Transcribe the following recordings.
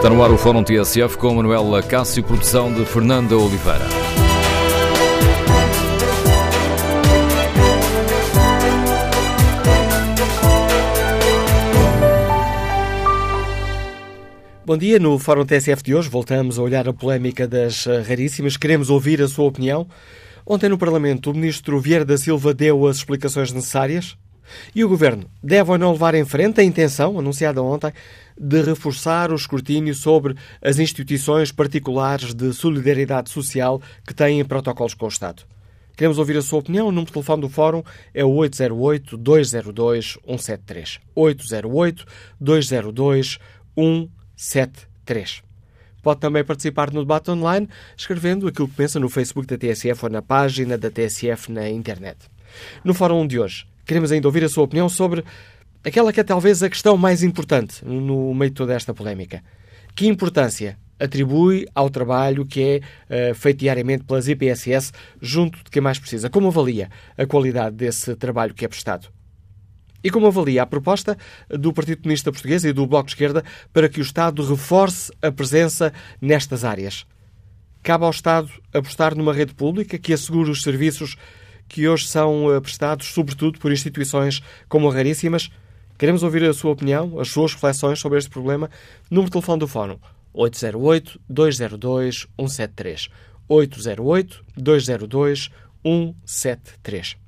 Está no ar o Fórum TSF com Manuela Cássio, produção de Fernanda Oliveira. Bom dia, no Fórum TSF de hoje voltamos a olhar a polémica das eh, raríssimas. Queremos ouvir a sua opinião. Ontem no Parlamento, o Ministro Vieira da Silva deu as explicações necessárias e o Governo deve ou não levar em frente a intenção, anunciada ontem, de reforçar o escrutínio sobre as instituições particulares de solidariedade social que têm protocolos com o Estado. Queremos ouvir a sua opinião. O número de telefone do Fórum é o 808-202-173. 808-202-173. Pode também participar no debate online, escrevendo aquilo que pensa no Facebook da TSF ou na página da TSF na internet. No Fórum de hoje, queremos ainda ouvir a sua opinião sobre aquela que é talvez a questão mais importante no meio de toda esta polémica. Que importância atribui ao trabalho que é uh, feito diariamente pelas IPSS junto de quem mais precisa? Como avalia a qualidade desse trabalho que é prestado? E como avalia a proposta do Partido Comunista Português e do Bloco de Esquerda para que o Estado reforce a presença nestas áreas? Cabe ao Estado apostar numa rede pública que assegure os serviços que hoje são eh, prestados, sobretudo por instituições como Raríssimas. Queremos ouvir a sua opinião, as suas reflexões sobre este problema. Número de telefone do Fórum 808-202-173. 808-202-173.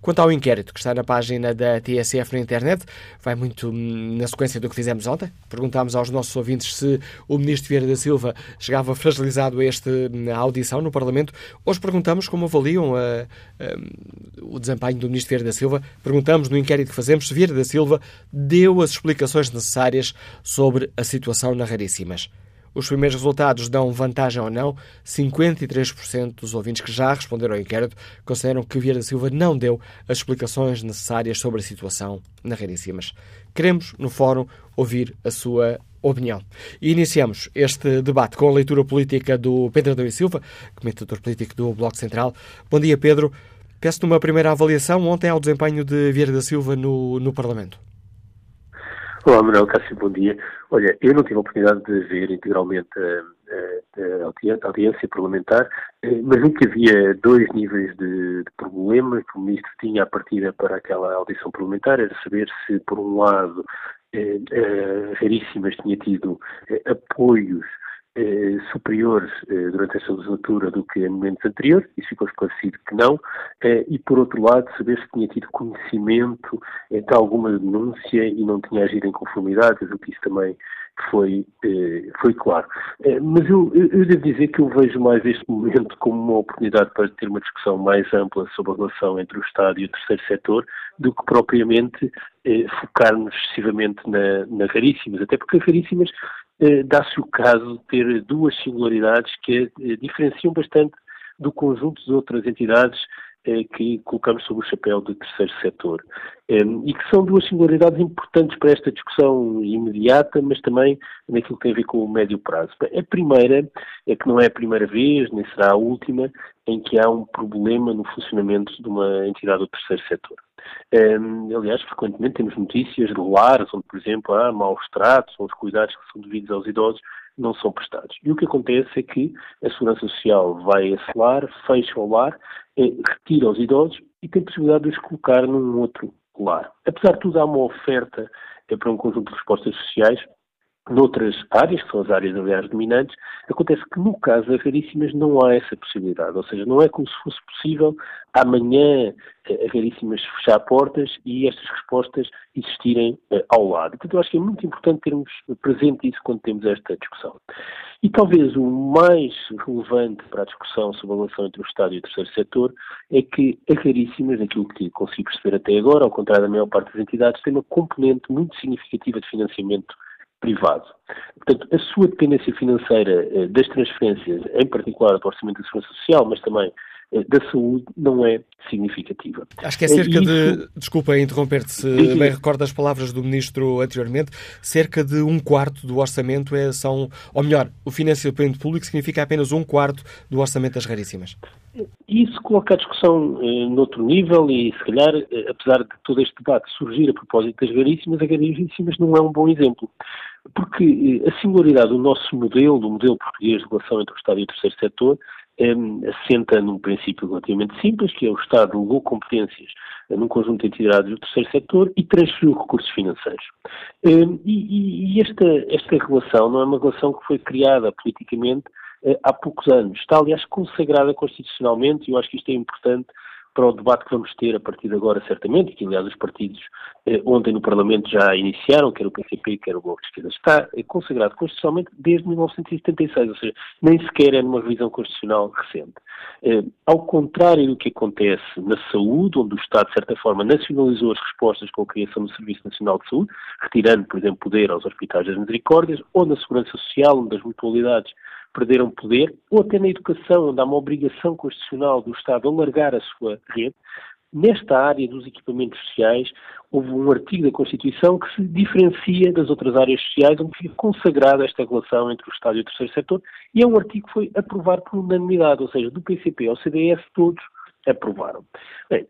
Quanto ao inquérito que está na página da TSF na internet, vai muito na sequência do que fizemos ontem. Perguntámos aos nossos ouvintes se o ministro Vieira da Silva chegava fragilizado a esta audição no Parlamento. Hoje perguntamos como avaliam a, a, o desempenho do ministro Vieira da Silva. Perguntamos no inquérito que fazemos se Vieira da Silva deu as explicações necessárias sobre a situação na Raríssimas. Os primeiros resultados dão vantagem ou não. 53% dos ouvintes que já responderam ao inquérito consideram que Vieira da Silva não deu as explicações necessárias sobre a situação na Raríssimas. Queremos, no fórum, ouvir a sua opinião. E iniciamos este debate com a leitura política do Pedro Adão e Silva, comentador político do Bloco Central. Bom dia, Pedro. Peço-te uma primeira avaliação ontem ao desempenho de Vieira da Silva no, no Parlamento. Olá, Manuel Cássio, bom dia. Olha, eu não tive a oportunidade de ver integralmente a, a, a audiência parlamentar, eh, mas nunca havia dois níveis de, de problemas que o Ministro tinha a partida para aquela audição parlamentar, era saber se, por um lado, eh, eh, Raríssimas tinha tido eh, apoios eh, superiores eh, durante esta legislatura do que em momentos anteriores, isso ficou esclarecido que não, eh, e por outro lado saber se tinha tido conhecimento eh, de alguma denúncia e não tinha agido em conformidade, o que isso também foi, eh, foi claro. Mas eu, eu, devo dizer que eu vejo mais este momento como uma oportunidade para ter uma discussão mais ampla sobre a relação entre o Estado e o terceiro setor do que propriamente focar-nos excessivamente na, na Raríssimas, até porque as Raríssimas dá-se o caso de ter duas singularidades que eh, diferenciam bastante do conjunto de outras entidades eh, que colocamos sob o chapéu do terceiro setor. E que são duas singularidades importantes para esta discussão imediata, mas também naquilo que tem a ver com o médio prazo. A primeira é que não é a primeira vez, nem será a última, em que há um problema no funcionamento de uma entidade do terceiro setor. Um, aliás, frequentemente temos notícias de lares onde, por exemplo, há maus tratos ou os cuidados que são devidos aos idosos não são prestados. E o que acontece é que a Segurança Social vai a esse lar, fecha o lar, eh, retira os idosos e tem possibilidade de os colocar num outro lar. Apesar de tudo, há uma oferta é, para um conjunto de respostas sociais Noutras áreas, que são as áreas, aliás, dominantes, acontece que no caso das raríssimas não há essa possibilidade. Ou seja, não é como se fosse possível amanhã eh, a raríssimas fechar portas e estas respostas existirem uh, ao lado. Portanto, eu acho que é muito importante termos presente isso quando temos esta discussão. E talvez o mais relevante para a discussão sobre a relação entre o Estado e o terceiro setor é que as raríssimas, aquilo que consigo perceber até agora, ao contrário da maior parte das entidades, tem uma componente muito significativa de financiamento privado. Portanto, a sua dependência financeira eh, das transferências, em particular do Orçamento da Segurança Social, mas também eh, da saúde, não é significativa. Acho que é cerca Isso... de, desculpa interromper-te, se bem recordo as palavras do Ministro anteriormente, cerca de um quarto do orçamento é, são, ou melhor, o financiamento público significa apenas um quarto do orçamento das raríssimas. Isso coloca a discussão eh, noutro nível e, se calhar, eh, apesar de todo este debate surgir a propósito das raríssimas, as raríssimas não é um bom exemplo Porque a singularidade do nosso modelo, do modelo português de relação entre o Estado e o terceiro setor, assenta num princípio relativamente simples, que é o Estado legou competências num conjunto de entidades do terceiro setor e transferiu recursos financeiros. E, e, e esta, esta relação não é uma relação que foi criada politicamente eh, há poucos anos. Está, aliás, consagrada constitucionalmente e eu acho que isto é importante para o debate que vamos ter a partir de agora, certamente, que aliás os partidos eh, ontem no Parlamento já iniciaram, quer o PCP, quer o Bloco de Esquerda, está eh, consagrado constitucionalmente desde 1976, ou seja, nem sequer é numa revisão constitucional recente. Eh, ao contrário do que acontece na saúde, onde o Estado, de certa forma, nacionalizou as respostas com a criação do Serviço Nacional de Saúde, retirando, por exemplo, poder aos hospitais das misericórdias, ou na segurança social, onde as mutualidades perderam poder, ou até na educação, onde há uma obrigação constitucional do Estado alargar a sua rede, nesta área dos equipamentos sociais, houve um artigo da Constituição que se diferencia das outras áreas sociais, onde fica consagrada esta relação entre o Estado e o terceiro setor, e é um artigo que foi aprovado por unanimidade, ou seja, do PCP ao CDS, todos aprovaram. Bem,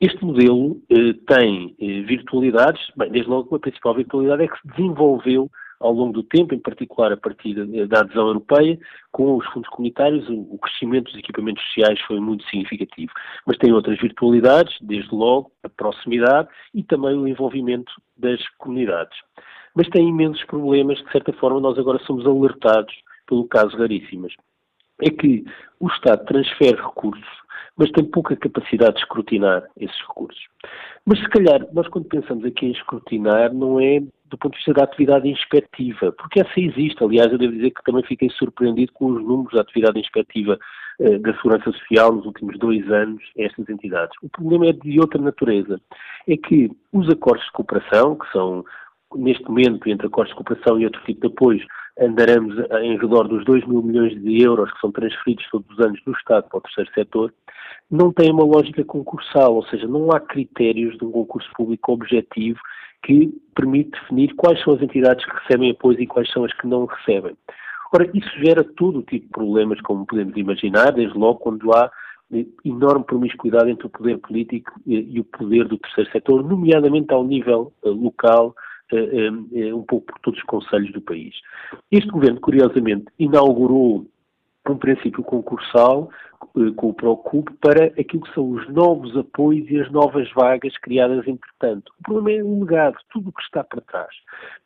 este modelo eh, tem eh, virtualidades, bem, desde logo a principal virtualidade é que se desenvolveu ao longo do tempo, em particular a partir da adesão europeia, com os fundos comunitários, o crescimento dos equipamentos sociais foi muito significativo. Mas tem outras virtualidades, desde logo a proximidade e também o envolvimento das comunidades. Mas tem imensos problemas, de certa forma, nós agora somos alertados pelo caso Raríssimas. É que o Estado transfere recursos, mas tem pouca capacidade de escrutinar esses recursos. Mas se calhar, nós quando pensamos aqui em escrutinar, não é do ponto de vista da atividade inspectiva, porque essa existe. Aliás, eu devo dizer que também fiquei surpreendido com os números da atividade inspectiva eh, da Segurança Social nos últimos dois anos estas entidades. O problema é de outra natureza. É que os acordos de cooperação, que são neste momento, entre acordos de cooperação e outro tipo de apoios, andaremos em redor dos 2 mil milhões de euros que são transferidos todos os anos do Estado para o terceiro setor, não tem uma lógica concursal, ou seja, não há critérios de um concurso público objetivo que permite definir quais são as entidades que recebem apoio e quais são as que não recebem. Ora, isso gera todo o tipo de problemas, como podemos imaginar, desde logo quando há enorme promiscuidade entre o poder político e o poder do terceiro setor, nomeadamente ao nível eh, local, eh, eh, um pouco por todos os conselhos do país. Este governo, curiosamente, inaugurou um princípio concursal eh, com o Procub para aquilo que são os novos apoios e as novas vagas criadas entretanto. O problema é o legado, tudo o que está para trás.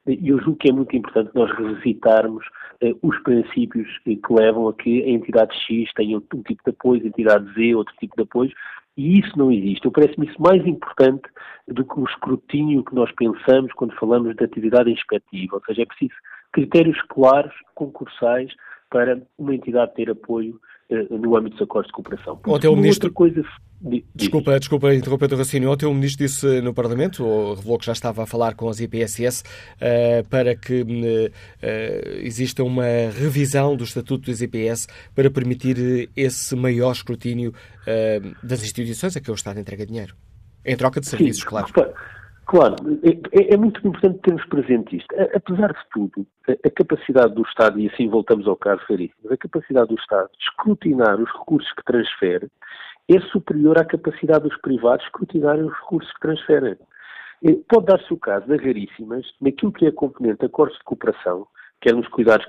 E eu julgo que é muito importante nós revisitarmos eh, os princípios que levam a que a entidade X tenha um tipo de apoio, a entidade Z outro tipo de apoio, e isso não existe. Parece-me isso mais importante do que o escrutínio que nós pensamos quando falamos de atividade inspectiva. Ou seja, é preciso critérios claros, concursais, para uma entidade ter apoio eh, no âmbito dos acordos de cooperação. Ontem o ministro... Coisa... Desculpa, desculpa interromper o raciocínio. Ontem o ministro disse no Parlamento, ou revelou que já estava a falar com as IPSS, uh, para que uh, exista uma revisão do Estatuto dos IPS para permitir esse maior escrutínio das instituições a que o Estado entrega dinheiro. Em troca de serviços, Sim, claro. Claro, é, é, muito importante termos presente isto. Apesar de tudo, a, a, capacidade do Estado, e assim voltamos ao caso Veríssimo, a capacidade do Estado de escrutinar os recursos que transfere é superior à capacidade dos privados de escrutinar os recursos que transferem. Pode dar-se o caso das raríssimas, naquilo que é a componente de acordos de cooperação, quer nos cuidados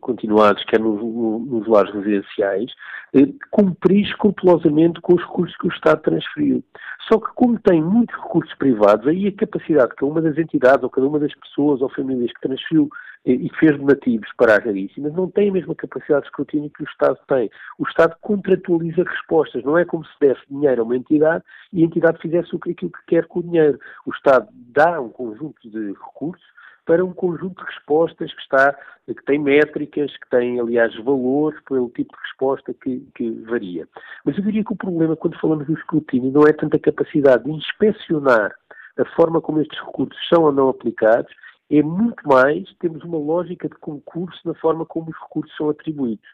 continuados, quer nos, nos lares residenciais, eh, cumprir escrupulosamente com os recursos que o Estado transferiu. Só que, como tem muitos recursos privados, aí a capacidade que uma das entidades, ou cada uma das pessoas ou famílias que transferiu eh, e fez donativos para as raríssimas, não tem a mesma capacidade de escrutínio que o Estado tem. O Estado contratualiza respostas, não é como se desse dinheiro a uma entidade e a entidade fizesse aquilo que quer com o dinheiro. O Estado dá um conjunto de recursos para um conjunto de respostas que está, que tem métricas, que tem, aliás, valores pelo tipo de resposta que, que varia. Mas eu diria que o problema, quando falamos do escrutínio, não é tanto a capacidade de inspecionar a forma como estes recursos são ou não aplicados, é muito mais, temos uma lógica de concurso na forma como os recursos são atribuídos.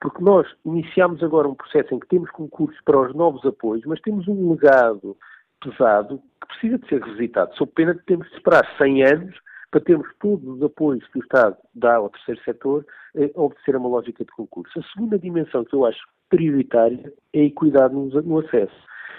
Porque nós iniciamos agora um processo em que temos concursos para os novos apoios, mas temos um legado pesado que precisa de ser revisitado, sob pena de termos de esperar 100 anos para termos todos os apoios que o Estado dá ao terceiro setor, eh, obedecer a uma lógica de concurso. A segunda dimensão que eu acho prioritária é a equidade no, no acesso.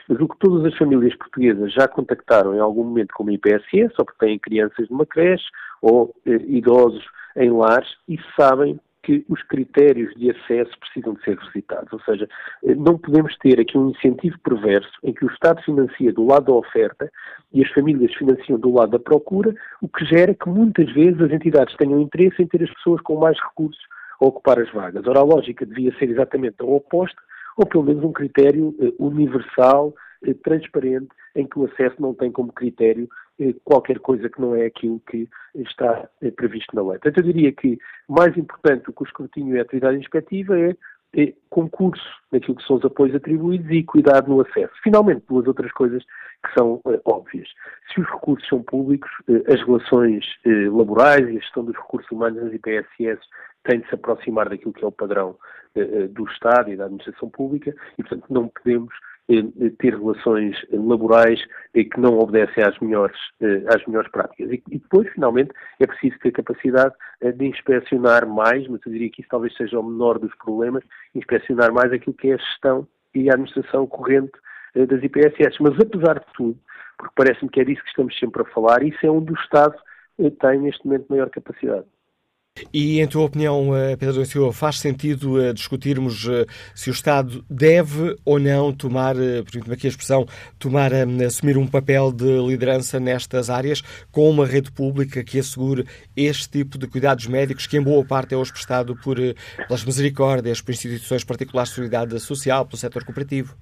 Eu julgo que todas as famílias portuguesas já contactaram em algum momento com uma IPSS, ou porque têm crianças numa creche, ou eh, idosos em lares e sabem que os critérios de acesso precisam de ser revisitados. Ou seja, eh, não podemos ter aqui um incentivo perverso em que o Estado financia do lado da oferta e as famílias financiam do lado da procura, o que gera que muitas vezes as entidades tenham interesse em ter as pessoas com mais recursos a ocupar as vagas. Ora, a lógica devia ser exatamente a oposta, ou pelo menos um critério eh, universal, eh, transparente, em que o acesso não tem como critério qualquer coisa que não é aquilo que está eh, previsto na lei. Portanto, eu diria que mais importante do que o escrutínio e a atividade inspectiva é, é concurso naquilo que são os apoios atribuídos e cuidado no acesso. Finalmente, duas outras coisas que são uh, óbvias. Se os recursos são públicos, uh, as relações uh, laborais e a gestão dos recursos humanos nas IPSS têm de se aproximar daquilo que é o padrão do Estado e da administração pública e, portanto, não podemos ter relações laborais que não obedecem às melhores, eh, às melhores práticas. E, depois, finalmente, é preciso ter capacidade eh, de inspecionar mais, mas eu diria que isso talvez seja o menor dos problemas, inspecionar mais aquilo que é a gestão e a administração corrente eh, das IPSS. Mas, apesar de tudo, porque parece-me que é disso que estamos sempre a falar, isso é onde o Estado tem neste momento maior capacidade. E, em tua opinião, eh, Pedro Silva, faz sentido eh, discutirmos eh, se o Estado deve ou não tomar, permite-me aqui a expressão, tomar, assumir um papel de liderança nestas áreas, com uma rede pública que assegure este tipo de cuidados médicos, que em boa parte é hoje prestado por, pelas misericórdias, por instituições particulares de solidariedade social, pelo setor cooperativo?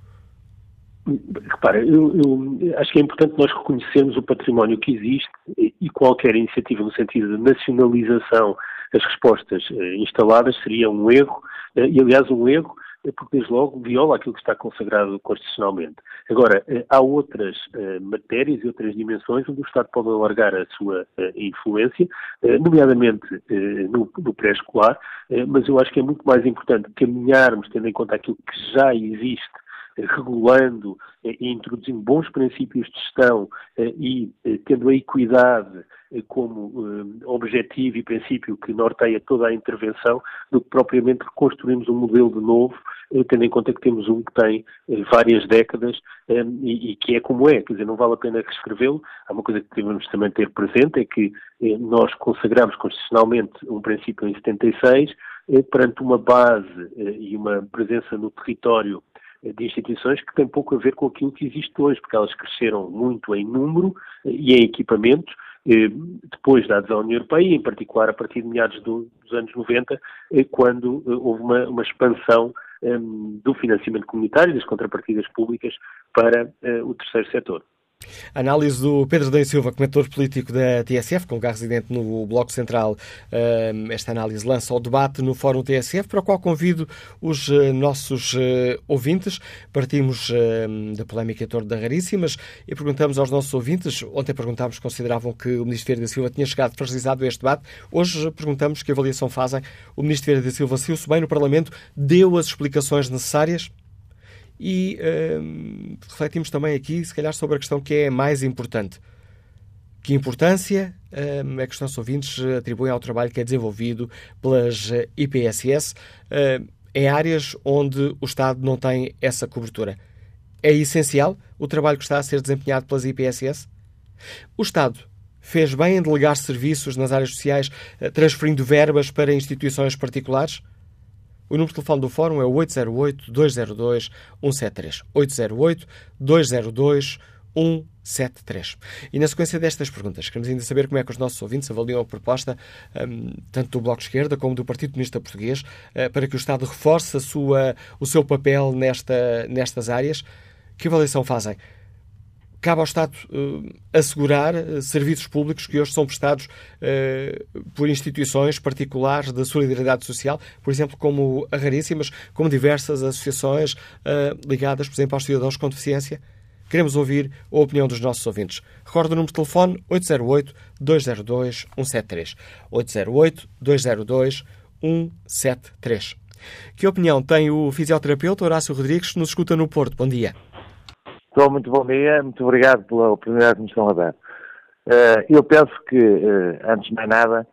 Repara, eu, eu, acho que é importante nós reconhecermos o património que existe e qualquer iniciativa no sentido de nacionalização as respostas eh, instaladas seria um erro, eh, e aliás um erro eh, porque desde logo viola aquilo que está consagrado constitucionalmente. Agora, há outras matérias e outras dimensões onde o Estado pode alargar a sua influência, nomeadamente no, no pré-escolar, mas eu acho que é muito mais importante caminharmos, tendo em conta aquilo que já existe regulando e introduzindo bons princípios de gestão e tendo a equidade como objetivo e princípio que norteia toda a intervenção, do que propriamente reconstruirmos um modelo de novo, tendo em conta que temos um que tem várias décadas e que é como é, quer dizer, não vale a pena reescrevê-lo. Há uma coisa que devemos também ter presente, é que nós consagramos constitucionalmente um princípio em 76, perante uma base e uma presença no território de instituições que tem pouco a ver com aquilo que existe hoje, porque elas cresceram muito em número eh, e em equipamentos eh, depois da adesão à União Europeia, em particular a partir de meados dos anos 90, eh, quando houve uma, uma expansão do financiamento comunitário, das contrapartidas públicas para o terceiro setor. Análise do Pedro Dei Silva, comentador político da TSF, com lugar residente no Bloco Central. Esta análise lança o debate no Fórum TSF, para o qual convido os eh, nossos eh, ouvintes. Partimos da polémica em torno da Raríssimas e perguntamos aos nossos ouvintes. Ontem perguntámos se consideravam que o Ministro Vieira da Silva tinha chegado fragilizado a este debate. Hoje perguntamos que avaliação fazem. O Ministro Vieira da Silva saiu-se bem no Parlamento, deu as explicações necessárias? E uh, refletimos também aqui, se calhar, sobre a questão que é mais importante. Que importância uh, é que os nossos ouvintes atribuem ao trabalho que é desenvolvido pelas IPSS uh, em áreas onde o Estado não tem essa cobertura? É essencial o trabalho que está a ser desempenhado pelas IPSS? O Estado fez bem em delegar serviços nas áreas sociais, eh, transferindo verbas para instituições particulares? O número de telefone do Fórum é o 808-202-173. 808-202-173. E na sequência destas perguntas, queremos ainda saber como é que os nossos ouvintes avaliam a proposta, um, tanto do Bloco de Esquerda como do Partido Comunista Português, uh, para que o Estado reforce sua, o seu papel nesta, nestas áreas. Que avaliação fazem? Cabe ao Estado uh, assegurar uh, serviços públicos que hoje são prestados uh, por instituições particulares da solidariedade social, por exemplo, como a Raríssimas, como diversas associações ligadas, por exemplo, aos cidadãos com deficiência. Queremos ouvir a opinião dos nossos ouvintes. Recordo o número de telefone 808-202-173. 808-202-173. Que opinião tem o fisioterapeuta Horácio Rodrigues, que nos escuta no Porto? Bom dia. Estou muito bom dia, muito obrigado pela oportunidade que me estão a dar. Eu penso que, uh, antes de mais nada,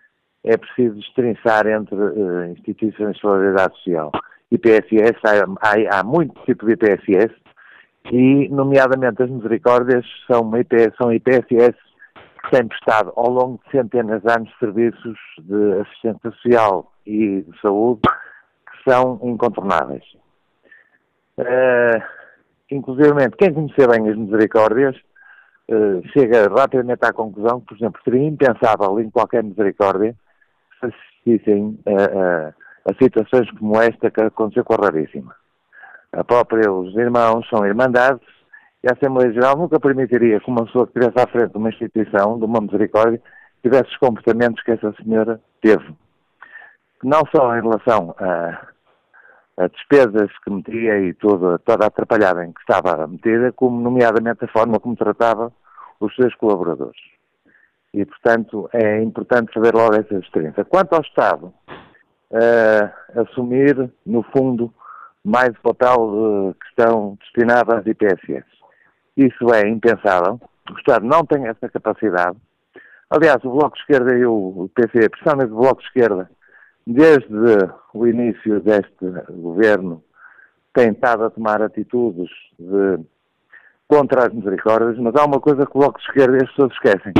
é preciso destrinçar entre uh, instituições de solidariedade social. IPSS, há, há, há muito tipo de IPSS e, nomeadamente, as misericórdias são, uma IPS, são IPSS que tem prestado ao longo de centenas de anos serviços de assistência social e de saúde que são incontornáveis. Uh, inclusive, quem conhecer bem as misericórdias uh, chega rapidamente à conclusão que, por exemplo, seria impensável em qualquer misericórdia se assistissem a, a, a situações como esta que aconteceu com a Raríssima. A própria, os irmãos são irmandades e a Assembleia Geral nunca permitiria que uma pessoa que estivesse à frente de uma instituição, de uma misericórdia, tivesse os comportamentos que essa senhora teve. Não só em relação a despesas que metia e toda, toda a atrapalhada em que estava metida, como nomeadamente a forma como tratava os seus colaboradores. E, portanto, é importante saber logo essa diferença. Quanto ao Estado, uh, assumir, no fundo, mais o papel de questão destinada às IPSS. Isso é impensável. O Estado não tem essa capacidade. Aliás, o Bloco de Esquerda e o PC, principalmente o Bloco de Esquerda, desde o início deste governo, tem estado a tomar atitudes de, contra as misericórdias, mas há uma coisa que o Bloco de Esquerda e as pessoas esquecem,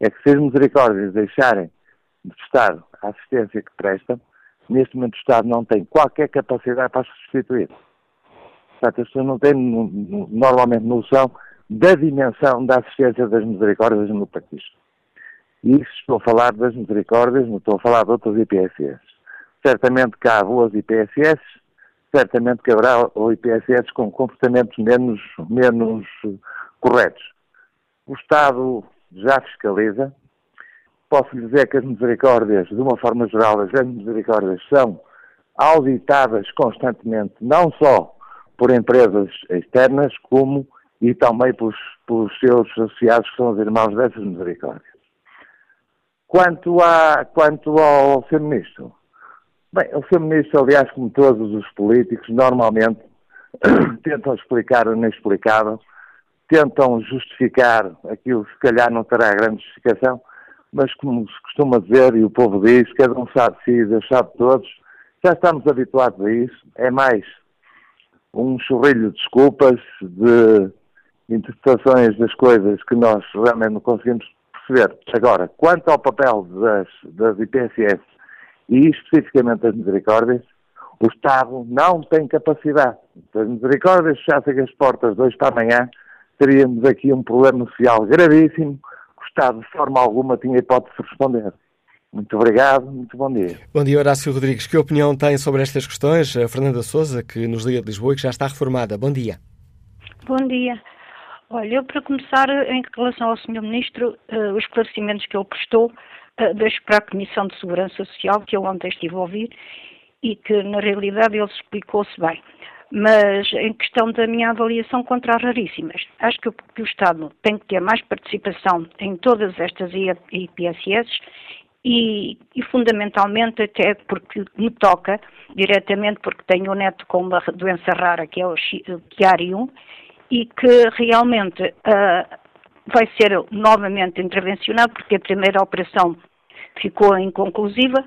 é que se as misericórdias deixarem de prestar a assistência que prestam, neste momento o Estado não tem qualquer capacidade para substituir. Portanto, as pessoas não têm normalmente noção da dimensão da assistência das misericórdias no país. E isso estou a falar das misericórdias, não estou a falar de outras IPSS. Certamente que há boas IPSS, certamente que haverá IPSS com comportamentos menos, menos corretos. O Estado já fiscaliza. Posso dizer que as misericórdias, de uma forma geral, as grandes misericórdias são auditadas constantemente, não só por empresas externas, como e também pelos, pelos seus associados, que são os irmãos dessas misericórdias. Quanto, a, quanto ao bem, o Sr. Ministro, aliás, como todos os políticos, normalmente tentam explicar o inexplicável, tentam justificar aquilo que se calhar não terá grande justificação, mas como se costuma dizer, e o povo diz, cada um sabe de si, Deus sabe de todos, já estamos habituados a isso, é mais um chorrilho de desculpas, de interpretações das coisas que nós realmente não conseguimos perceber. Agora, quanto ao papel das, das IPSS e especificamente das misericórdias, o Estado não tem capacidade. Se as misericórdias fechassem as portas de hoje para amanhã, teríamos aqui um problema social gravíssimo que o Estado, de forma alguma, tinha hipótese de responder. Muito obrigado, muito bom dia. Bom dia, Horácio Rodrigues. Que opinião tem sobre estas questões? A Fernanda Souza, que nos liga de Lisboa e que já está reformada. Bom dia. Bom dia. Olha, eu para começar, em relação ao Sr. Ministro, uh, os esclarecimentos que ele prestou, uh, deixo para a Comissão de Segurança Social, que eu ontem estive a ouvir, e que na realidade ele explicou-se bem. Mas em questão da minha avaliação contra as raríssimas, acho que o, que o Estado tem que ter mais participação em todas estas IPSS e, e, fundamentalmente até porque me toca diretamente porque tenho um neto com uma doença rara que é o Chiari-1 e que realmente uh, vai ser novamente intervencionado porque a primeira operação ficou inconclusiva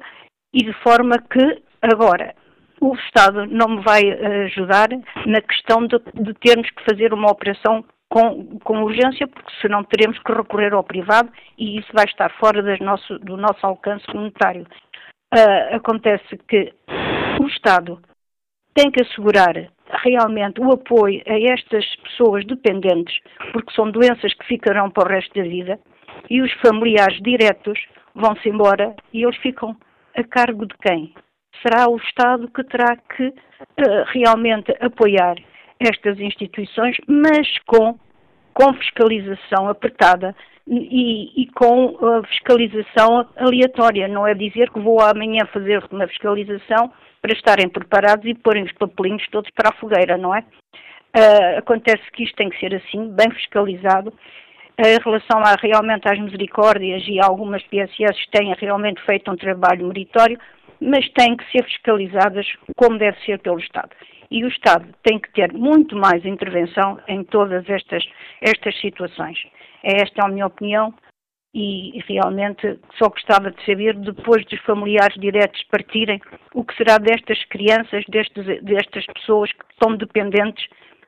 e de forma que agora o Estado não me vai ajudar na questão de, de termos que fazer uma operação com, com urgência, porque senão teremos que recorrer ao privado e isso vai estar fora nosso, do nosso alcance monetário. Uh, acontece que o Estado tem que assegurar realmente o apoio a estas pessoas dependentes, porque são doenças que ficarão para o resto da vida, e os familiares diretos vão-se embora e eles ficam a cargo de quem? Será o Estado que terá que uh, realmente apoiar estas instituições, mas com, com fiscalização apertada e, e, com a fiscalização aleatória. Não é dizer que vou amanhã fazer uma fiscalização para estarem preparados e porem os papelinhos todos para a fogueira, não é? Uh, acontece que isto tem que ser assim, bem fiscalizado. Uh, em relação a, realmente às misericórdias e algumas PSS têm realmente feito um trabalho meritório, mas têm que ser fiscalizadas como deve ser pelo Estado e o Estado tem que ter muito mais intervenção em todas estas, estas situações. Esta é a minha opinião e realmente só gostava de saber, depois dos familiares diretos partirem, o que será destas crianças, destes, destas pessoas que são dependentes,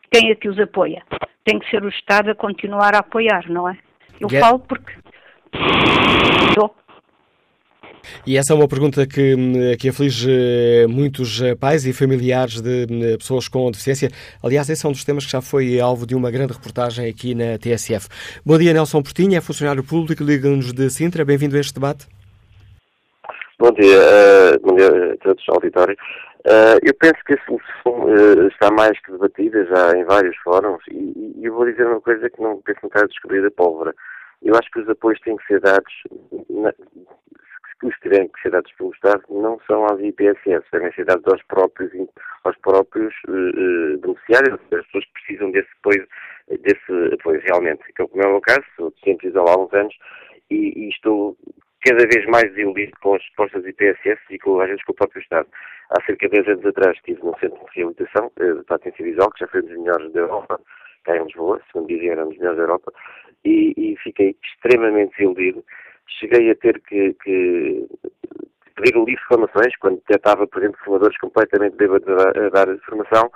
quem é que os apoia? Tem que ser o Estado a continuar a apoiar, não é? Eu falo porque. E essa é uma pergunta que, que aflige eh, muitos eh, pais e familiares de eh, pessoas com deficiência. Aliás, esse é um dos temas que já foi alvo de uma grande reportagem aqui na TSF. Bom dia, Nelson Portinha, é funcionário público, liga-nos de Sintra. Bem-vindo a este debate. Bom dia, uh, bom dia a todos, auditório. Uh, eu penso que a solução uh, está mais que debatida já em vários fóruns e, e, eu vou dizer uma coisa que não penso que está a descobrir a pólvora. Eu acho que os apoios têm que ser dados na, que os tiverem que ser dados pelo Estado não são às IPSS, devem ser dados aos próprios, aos próprios uh, beneficiários, as pessoas precisam desse apoio, desse apoio realmente. Que como é o meu caso, sou docente há alguns anos e, e, estou cada vez mais desiludido com as respostas IPSS e com, às vezes com o próprio Estado. Há cerca de 10 anos atrás estive num centro de reabilitação uh, de patência visual, que já foi um dos melhores da Europa, cá em Lisboa, segundo dizem era um dos melhores da Europa, e, e fiquei extremamente desiludido cheguei a ter que, que pedir o livro de formações, quando detectava, por exemplo, formadores completamente bêbados a, dar formação,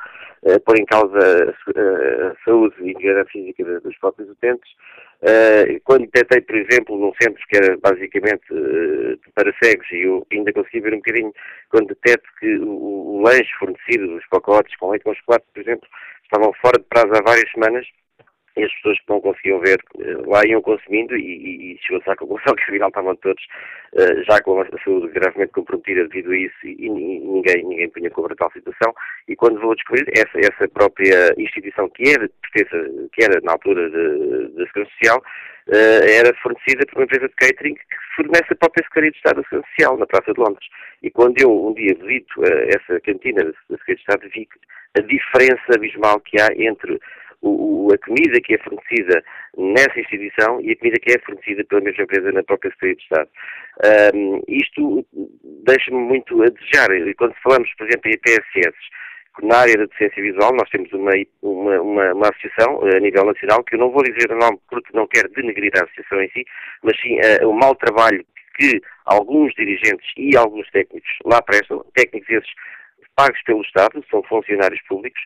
a pôr em causa a, a saúde e a física dos próprios utentes. Uh, quando detectei, por exemplo, num centro que era basicamente uh, para cegos, e eu ainda consegui ver um bocadinho, quando detecto que o, o lanche fornecido, os pacotes com leite com chocolate, por exemplo, estavam fora de prazo há várias semanas, e as pessoas que não conseguiam ver eh, lá iam consumindo e, e chegou-se à conclusão que afinal estavam todos uh, já com a saúde gravemente comprometida devido a isso e, e ninguém, ninguém punha cobra tal situação. E quando vou descobrir essa, essa própria instituição que era, que era na altura da Segurança Social uh, era fornecida por uma empresa de catering que fornece a própria Secretaria de Estado da Segurança Social na Praça de Londres. E quando eu um dia visito uh, essa cantina da Secretaria de Estado vi a diferença abismal que há entre o, a comida que é fornecida nessa instituição e a comida que é fornecida pela mesma empresa na própria Secretaria de Estado. Um, isto deixa-me muito a desejar. Quando falamos, por exemplo, em IPSS, na área da deficiência visual, nós temos uma, uma, uma, uma, associação a nível nacional, que eu não vou dizer o nome porque não quero denegrir a associação em si, mas sim uh, o mau trabalho que alguns dirigentes e alguns técnicos lá prestam, técnicos esses pagos pelo Estado, são funcionários públicos,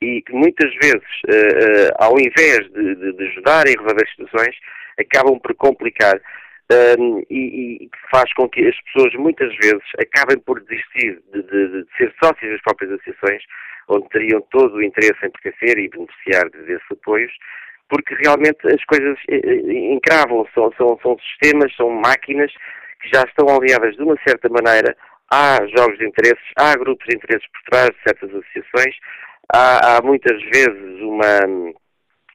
e que muitas vezes, uh, uh, ao invés de, de, de ajudarem a resolver situações, acabam por complicar ehm, e, e, faz com que as pessoas muitas vezes acabem por desistir de, de, de, ser sócios das próprias associações, onde teriam todo o interesse em pertencer e beneficiar desses apoios, porque realmente as coisas eh, encravam, são, são, são sistemas, são máquinas que já estão aliadas de uma certa maneira há jogos de interesses, há grupos de interesses por trás de certas associações, há, há muitas vezes uma,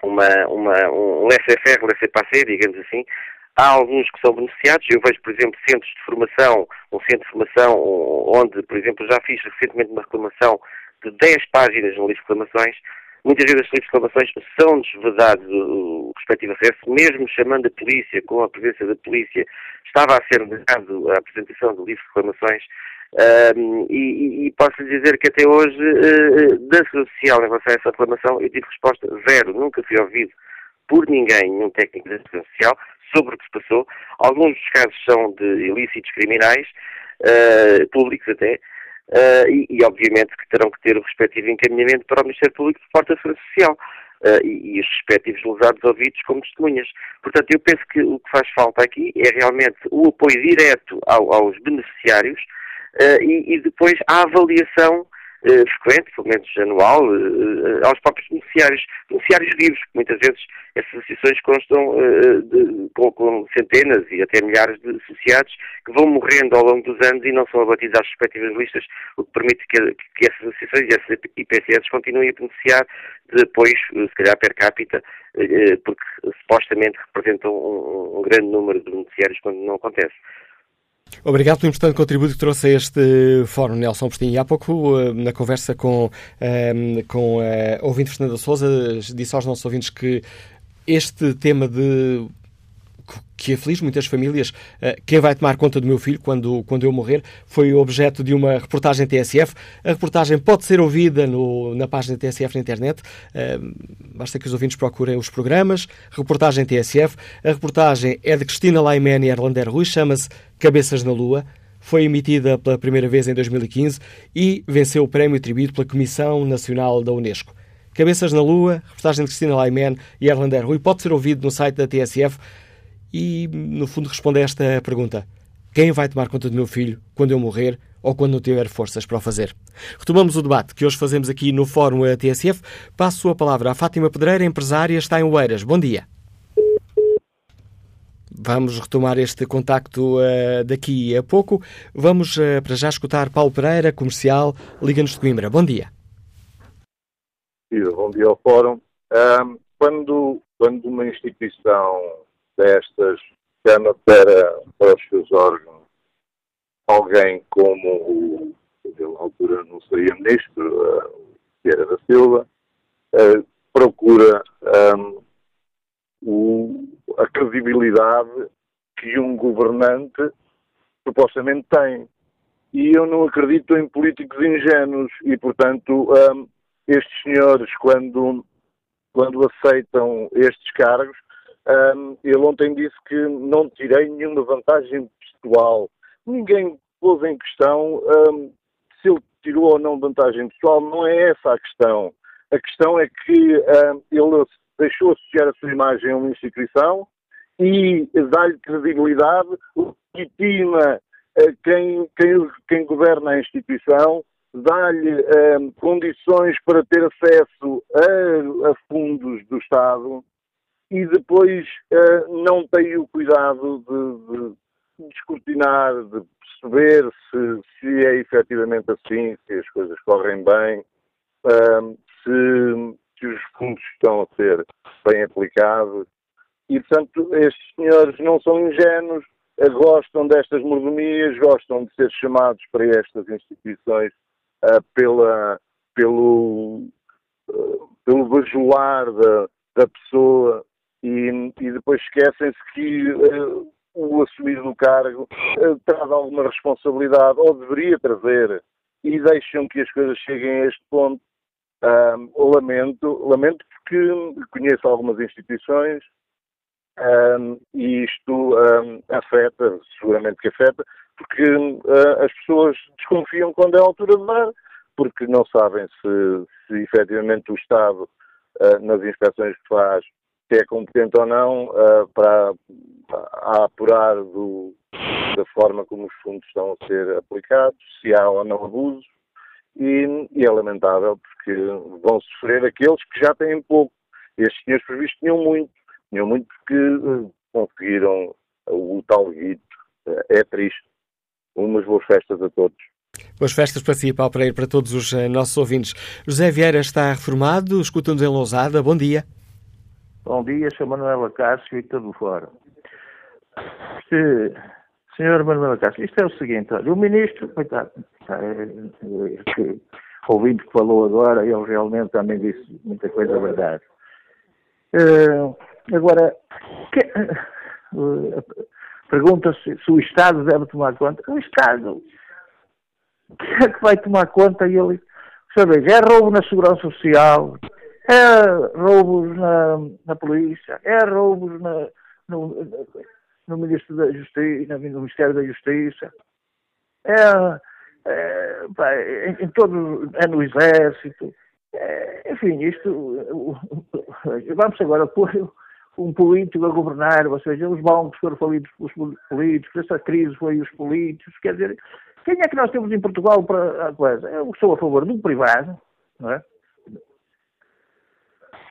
uma, uma, um laissez-faire, laissez-passer, digamos assim. Há alguns que são beneficiados. Eu vejo, por exemplo, centros de formação, um centro de formação onde, por exemplo, já fiz recentemente uma reclamação de 10 páginas no livro de reclamações. Muitas vezes as reclamações são desvedados o, respectivo acesso, mesmo chamando a polícia, com a presença da polícia, estava a ser negado a apresentação do livro de reclamações. Um, e, e, posso lhe dizer que até hoje, uh, da Social, em relação a essa reclamação, eu tive resposta zero. Nunca fui ouvido por ninguém, nenhum técnico da Segurança Social, sobre o que se passou. Alguns dos casos são de ilícitos criminais, uh, públicos até, uh, e, e, obviamente que terão que ter o respectivo encaminhamento para o Ministério Público de porta Social. Uh, e, e, os respectivos lesados ouvidos como testemunhas. Portanto, eu penso que o que faz falta aqui é realmente o apoio direto ao, aos beneficiários, uh, e, e, depois a avaliação uh, frequente, pelo menos anual, uh, aos próprios beneficiários, beneficiários vivos, que muitas vezes essas associações constam de, com, com, centenas e até milhares de associados que vão morrendo ao longo dos anos e não são abatidos às respectivas listas, o que permite que, que essas associações e essas IPSS continuem a beneficiar de apoios, se calhar per capita, porque supostamente representam um, um grande número de beneficiários quando não acontece. Obrigado pelo importante contributo que trouxe a este fórum, Nelson Postinho. E há pouco, eh, na conversa com, eh, com a ouvinte Fernanda Souza, disse aos nossos ouvintes que este tema de que aflige muitas famílias. Eh, quem vai tomar conta do meu filho quando, quando eu morrer foi objeto de uma reportagem TSF. A reportagem pode ser ouvida no, na página TSF na internet. Eh, basta que os ouvintes procurem os programas. Reportagem TSF. A reportagem é de Cristina Laiman e Erlander Rui, chama-se Cabeças na Lua. Foi emitida pela primeira vez em 2015 e venceu o prémio tributo pela Comissão Nacional da Unesco. Cabeças na Lua, reportagem de Cristina Laiman e Erlander Rui, pode ser ouvido no site da TSF e, no fundo, responde a esta pergunta. Quem vai tomar conta do meu filho quando eu morrer ou quando não tiver forças para o fazer? Retomamos o debate que hoje fazemos aqui no Fórum TSF. Passo a palavra à Fátima Pedreira, empresária, está em Oeiras. Bom dia. Vamos retomar este contacto uh, daqui a pouco. Vamos uh, para já escutar Paulo Pereira, comercial, Liga-nos de Coimbra. Bom dia. Bom dia ao Fórum. Um, quando, quando uma instituição destas chama para, para os seus órgãos alguém como o, na altura não seria ministro, uh, Vieira da Silva, uh, procura um, o, a credibilidade que um governante supostamente tem. E eu não acredito em políticos ingênuos e, portanto, um, estes senhores, quando, quando aceitam estes cargos, um, ele ontem disse que não tirei nenhuma vantagem pessoal. Ninguém pôs em questão um, se ele tirou ou não vantagem pessoal, não é essa a questão. A questão é que um, ele deixou associar a sua imagem a uma instituição e dá-lhe credibilidade, legitima uh, quem, quem, quem governa a instituição, dá-lhe condições para ter acesso a, a, fundos do Estado e depois uh, não tem o cuidado de, de, de descortinar, de perceber se, se é efetivamente assim, se as coisas correm bem, uh, se, se os fundos estão a ser bem aplicados. E, portanto, estes senhores não são ingênuos, gostam destas mordomias, gostam de ser chamados para estas instituições uh, pela, pelo, uh, pelo bajular da, da pessoa e, e depois esquecem-se que uh, o assumir do cargo traz alguma responsabilidade, ou deveria trazer, e deixam que as coisas cheguem a este ponto. lamento, lamento porque conheço algumas instituições e isto afeta, seguramente que afeta, porque uh, as pessoas desconfiam quando é a altura de dar, porque não sabem se, se efetivamente o Estado, uh, nas inspeções que faz, se é competente ou não uh, para, apurar do, da forma como os fundos estão a ser aplicados, se há ou não abusos, e, e é lamentável porque vão sofrer aqueles que já têm pouco. Estes senhores previstos tinham muito, tinham muito porque uh, conseguiram o tal guito. é triste. Umas boas festas a todos. Boas festas para si, Paulo Pereira, para todos os uh, nossos ouvintes. José Vieira está reformado, escuta-nos em Lousada. Bom dia. Bom dia, sou Manuela Cássio e tudo fora. Se, senhor Manuela Cássio, isto é o seguinte, olha, o ministro, coitado, é, é, ouvindo que falou agora, ele realmente também disse muita coisa verdade. Agora, que, pergunta-se se o Estado deve tomar conta. O Estado, que é que vai tomar conta? E ele, sabe, é roubo na segurança social, é roubos na, na polícia, é roubos na, no, no, Ministro da Justiça, no Ministério da Justiça, é, é pá, em, em todo, é no Exército, é, enfim, isto, vamos agora pôr um político a governar, ou seja, os bancos foram falidos pelos políticos, essa crise foi os políticos, quer dizer, quem é que nós temos em Portugal para a coisa? Eu sou a favor do privado, não é?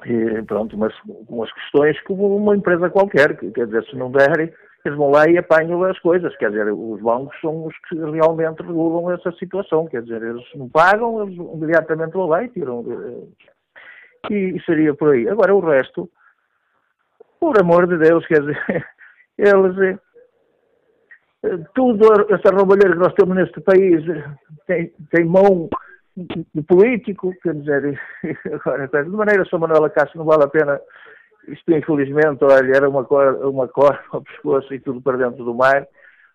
E, pronto, mas umas questões como uma empresa qualquer, quer dizer, se não derem, eles vão lá e apanham as coisas, quer dizer, os bancos são os que realmente regulam essa situação, quer dizer, eles não pagam, eles imediatamente vão lá e tiram. Eh, e, e seria por aí. Agora, o resto, por amor de Deus, quer dizer, eles. Eh, tudo, essa roubalheira que nós temos neste país tem, tem mão de político, quer dizer, agora, de maneira só Manuela Cássio não vale a pena, isto infelizmente, olha, era uma cor, uma cor ao pescoço e tudo para dentro do mar,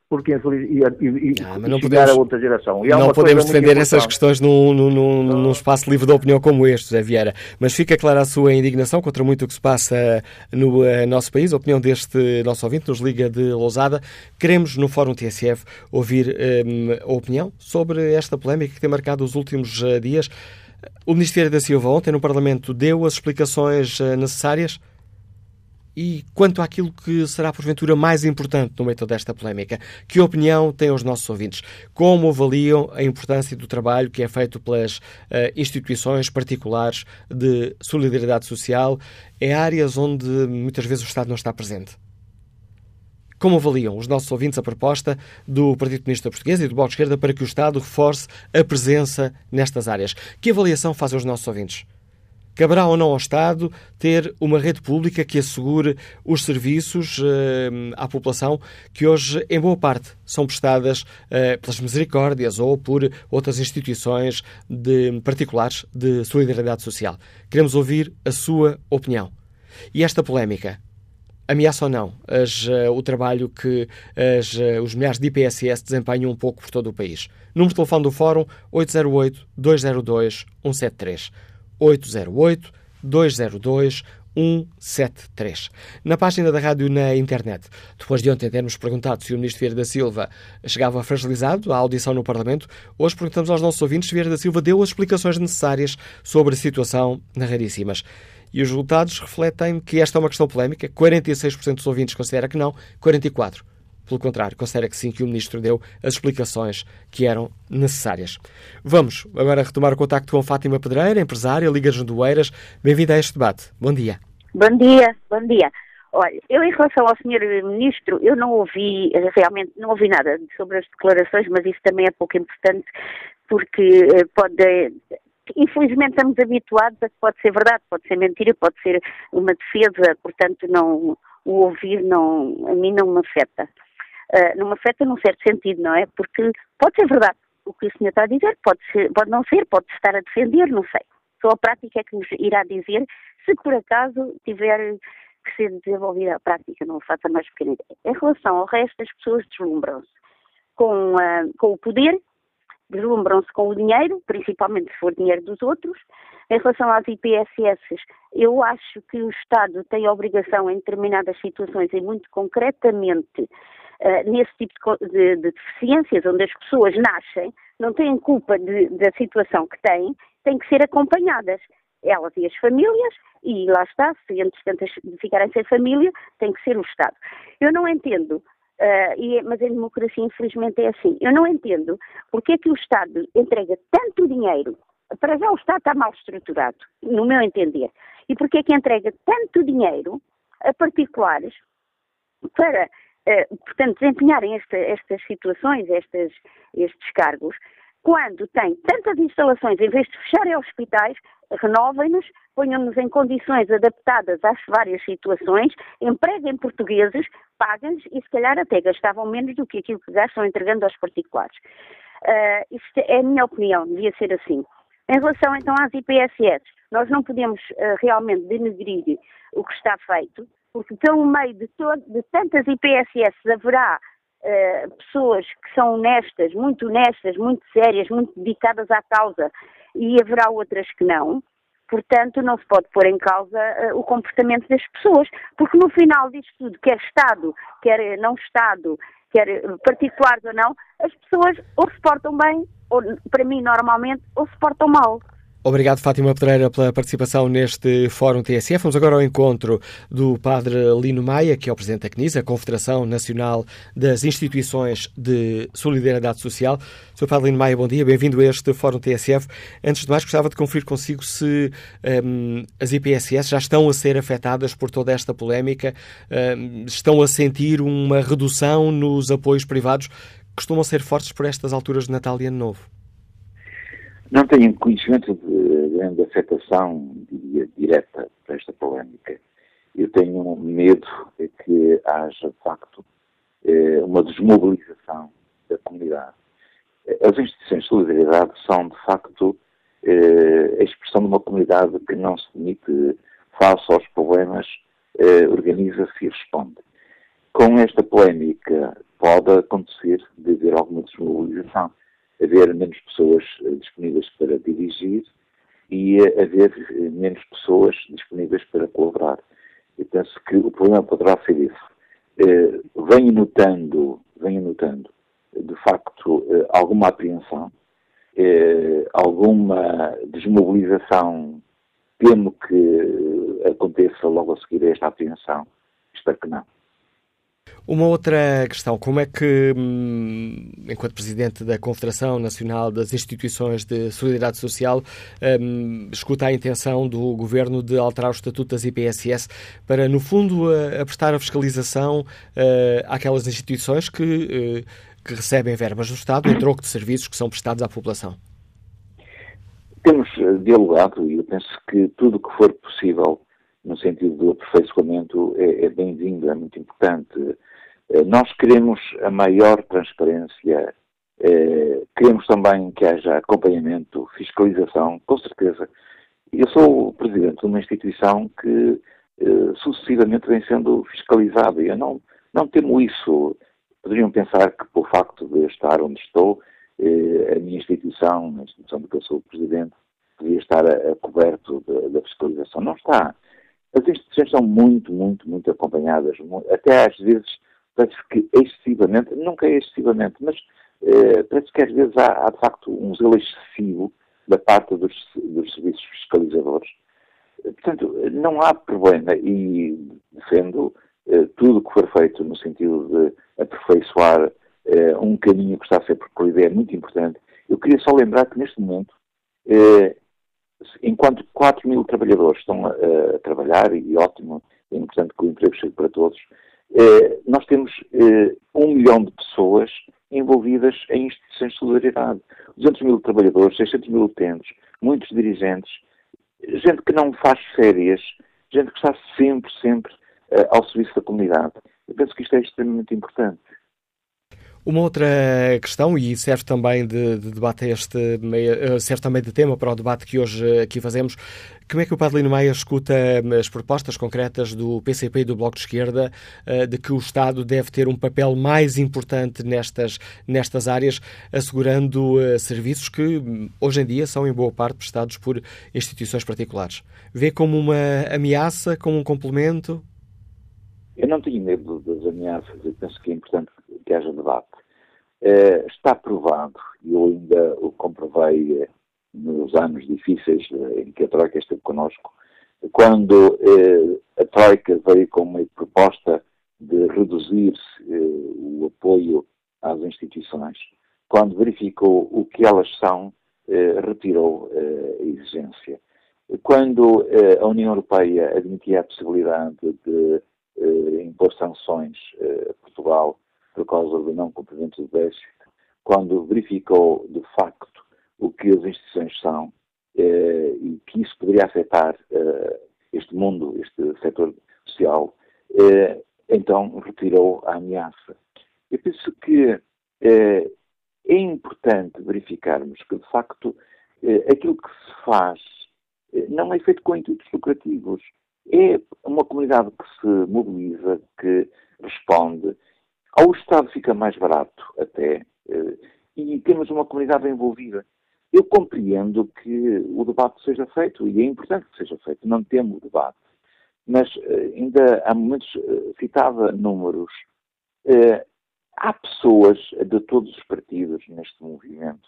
porque infeliz, ia, ia, ah, não podemos, a outra geração. Não podemos defender essas questões num, num, num, num, espaço livre de opinião como este, José Vieira. Mas fica clara a sua indignação contra muito o que se passa no uh, nosso país. A opinião deste nosso ouvinte nos liga de Lousada. Queremos, no Fórum TSF, ouvir um, a opinião sobre esta polémica que tem marcado os últimos uh, dias. O Ministério da Silva ontem no Parlamento deu as explicações uh, necessárias e quanto àquilo que será porventura mais importante no meio de toda esta polémica. Que opinião têm os nossos ouvintes? Como avaliam a importância do trabalho que é feito pelas uh, instituições particulares de solidariedade social em áreas onde muitas vezes o Estado não está presente? Como avaliam os nossos ouvintes a proposta do Partido Comunista Português e do Bloco de Esquerda para que o Estado reforce a presença nestas áreas? Que avaliação fazem os nossos ouvintes? Caberá ou não ao Estado ter uma rede pública que assegure os serviços uh, à população que hoje, em boa parte, são prestadas uh, pelas misericórdias ou por outras instituições de, particulares de solidariedade social. Queremos ouvir a sua opinião. E esta polémica ameaça ou não as, uh, o trabalho que as, uh, os milhares de IPSS desempenham um pouco por todo o país. Número de telefone do Fórum 808-202-173. 808 202 173. Na página da rádio na internet, depois de ontem termos perguntado se o ministro Vieira da Silva chegava fragilizado à audição no Parlamento, hoje perguntamos aos nossos ouvintes se Vieira da Silva deu as explicações necessárias sobre a situação na Raríssimas. E os resultados refletem que esta é uma questão polémica. 46% dos ouvintes considera que não, 44% pelo contrário, considera que sim, que o Ministro deu as explicações que eram necessárias. Vamos agora retomar o contacto com Fátima Pedreira, empresária, Liga de Doeiras. Bem-vinda a este debate. Bom dia. Bom dia, bom dia. Olha, eu em relação ao Sr. Ministro, eu não ouvi, realmente não ouvi nada sobre as declarações, mas isso também é pouco importante, porque eh, pode, infelizmente estamos habituados a que pode ser verdade, pode ser mentira, pode ser uma defesa, portanto não, o ouvir não, a mim não me afeta uh, não me afeta num certo sentido, não é? Porque pode ser verdade o que o senhor está a dizer, pode, ser, pode não ser, pode estar a defender, não sei. Só a prática é que nos irá dizer se por acaso tiver que ser desenvolvida a prática, não faço a mais pequena ideia. Em relação ao resto, as pessoas deslumbram-se com, uh, com o poder, deslumbram-se com o dinheiro, principalmente se for dinheiro dos outros. Em relação às IPSS, eu acho que o Estado tem a obrigação em determinadas situações e muito concretamente uh, nesse tipo de, de, de, deficiências, onde as pessoas nascem, não têm culpa de, da situação que têm, têm que ser acompanhadas. Elas e as famílias, e lá está, se de ficarem sem família, tem que ser o Estado. Eu não entendo Uh, e, mas em democracia, infelizmente, é assim. Eu não entendo porque é que o Estado entrega tanto dinheiro. Para já, o Estado está mal estruturado, no meu entender. E porque é que entrega tanto dinheiro a particulares para eh, portanto, desempenharem esta, estas situações, estas, estes cargos, quando têm tantas instalações, em vez de fecharem hospitais, renovem-nos, ponham-nos em condições adaptadas às várias situações, empreguem portugueses, paguem-nos e se calhar até gastavam menos do que aquilo que gastam entregando aos particulares. Uh, isto é a minha opinião, devia ser assim. Em relação então às IPSS, nós não podemos uh, realmente denegrir o que está feito, porque pelo meio de, de tantas IPSS haverá uh, pessoas que são honestas, muito honestas, muito sérias, muito dedicadas à causa, e haverá outras que não. Portanto, não se pode pôr em causa uh, o comportamento das pessoas, porque no final disto tudo, quer Estado, quer não Estado, quer particulares ou não, as pessoas ou se portam bem, ou para mim normalmente, ou se portam mal. Obrigado, Fátima Pedreira, pela participação neste Fórum TSF. Vamos agora ao encontro do Padre Lino Maia, que é o Presidente da CNIS, a Confederação Nacional das Instituições de Solidariedade Social. Sr. Padre Lino Maia, bom dia, bem-vindo a este Fórum TSF. Antes de mais, gostava de conferir consigo se um, as IPSS já estão a ser afetadas por toda esta polémica, um, estão a sentir uma redução nos apoios privados que costumam ser fortes por estas alturas de Natal e Ano Novo. Não tenho conhecimento de grande afetação, diria, direta para esta polémica. Eu tenho medo que haja, de facto, eh, uma desmobilização da comunidade. As instituições de solidariedade são, de facto, eh, a expressão de uma comunidade que não se demite face aos problemas, eh, organiza-se e responde. Com esta polémica pode acontecer de haver alguma desmobilização haver menos pessoas eh, disponíveis para dirigir e haver eh, menos pessoas disponíveis para colaborar. Eu penso que o problema poderá ser esse. Eh, venho notando, venho notando, de facto, alguma apreensão, alguma desmobilização, temo que aconteça logo a seguir a esta apreensão, espero que não. Uma outra questão, como é que, hum, enquanto Presidente da Confederação Nacional das Instituições de Solidariedade Social, um, escuta a intenção do Governo de alterar o Estatuto das IPSS para, no fundo, a, a prestar a fiscalização uh, àquelas instituições que, uh, que recebem verbas do Estado em troco de serviços que são prestados à população? Temos uh, dialogado e eu penso que tudo o que for possível no sentido do aperfeiçoamento é, é bem-vindo, é muito importante eh, nós queremos a maior transparência, eh, queremos também que haja acompanhamento, fiscalização, com certeza. Eu sou o presidente de uma instituição que eh, sucessivamente vem sendo fiscalizada e eu não, não temo isso. Poderiam pensar que, por facto de estar onde estou, a minha instituição, a instituição de que eu sou presidente, devia estar a, a coberto da fiscalização. Não está. As instituições são muito, muito, muito acompanhadas, até às vezes parece que excessivamente, nunca é excessivamente, mas eh, parece que às vezes há, há, de facto um zelo excessivo da parte dos, dos serviços fiscalizadores. Portanto, não há problema e defendo eh, tudo o que for feito no sentido de aperfeiçoar eh, um caminho que está a ser percorrido é muito importante. Eu queria só lembrar que neste momento, eh, enquanto 4 mil trabalhadores estão a, a trabalhar, e ótimo, é importante que o emprego chegue para todos, eh, nós temos eh, um milhão de pessoas envolvidas em instituições de solidariedade. 200 mil trabalhadores, 600 mil utentes, muitos dirigentes, gente que não faz férias, gente que está sempre, sempre eh, ao serviço da comunidade. Eu penso que isto é extremamente importante. Uma outra questão, e serve também de, de, debate este, eh, serve também de tema para o debate que hoje aqui fazemos, como é que o Padre Lino Maia escuta eh, as propostas concretas do PCP e do Bloco de Esquerda eh, de que o Estado deve ter um papel mais importante nestas, nestas áreas, assegurando serviços que hum, hoje em dia são em boa parte prestados por instituições particulares? Vê como uma ameaça, como um complemento? Eu não tenho medo das ameaças, eu penso que é importante que haja debate. Uh, está provado, e eu ainda o comprovei uh, nos anos difíceis uh, em que a Troika esteve connosco, quando a Troika veio com uma proposta de reduzir o apoio às instituições, quando verificou o que elas são, retirou a exigência. Quando a União Europeia admitia a possibilidade de impor sanções a Portugal por causa do não cumprimento do déficit, quando verificou de facto o que as instituições são eh, e que isso poderia afetar eh, este mundo, este setor social, eh, então retirou a ameaça. Eu penso que eh, é importante verificarmos que, de facto, eh, aquilo que se faz eh, não é feito com intuitos lucrativos. É uma comunidade que se mobiliza, que responde ao Estado fica mais barato até eh, e temos uma comunidade envolvida. Eu compreendo que o debate seja feito e é importante que seja feito, não temos o debate. Mas eh, ainda há momentos, eh, citava números, há pessoas de todos os partidos neste movimento.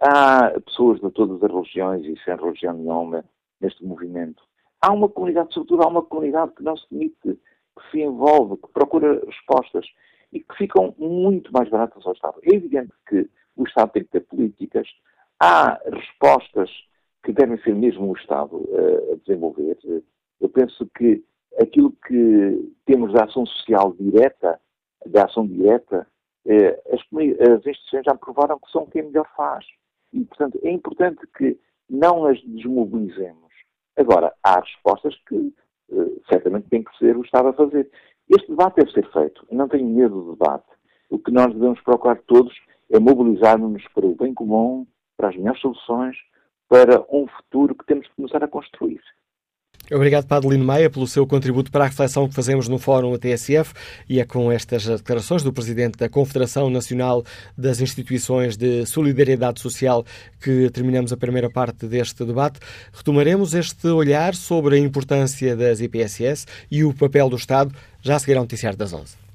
Há pessoas de todas as religiões e sem religião nenhuma neste movimento. Há uma comunidade, sobretudo há uma comunidade que não se demite, que se envolve, que procura respostas e que ficam muito mais baratas ao Estado. É evidente que o Estado tem que ter políticas, há respostas que devem ser mesmo o Estado uh, a desenvolver. Eu penso que aquilo que temos da ação social direta, da ação direta, uh, as, as instituições já provaram que são quem melhor faz. E, portanto, é importante que não as desmobilizemos. Agora, há respostas que uh, certamente tem que ser o Estado a fazer. Este debate deve ser feito. Eu não tenho medo do debate. O que nós devemos procurar todos é mobilizarmos-nos para o bem comum, para as melhores soluções, para um futuro que temos que começar a construir. Obrigado, Padre Lino Maia, pelo seu contributo para a reflexão que fazemos no Fórum TSF e é com estas declarações do Presidente da Confederação Nacional das Instituições de Solidariedade Social que terminamos a primeira parte deste debate. Retomaremos este olhar sobre a importância das IPSS e o papel do Estado já a seguir ao noticiário das 11.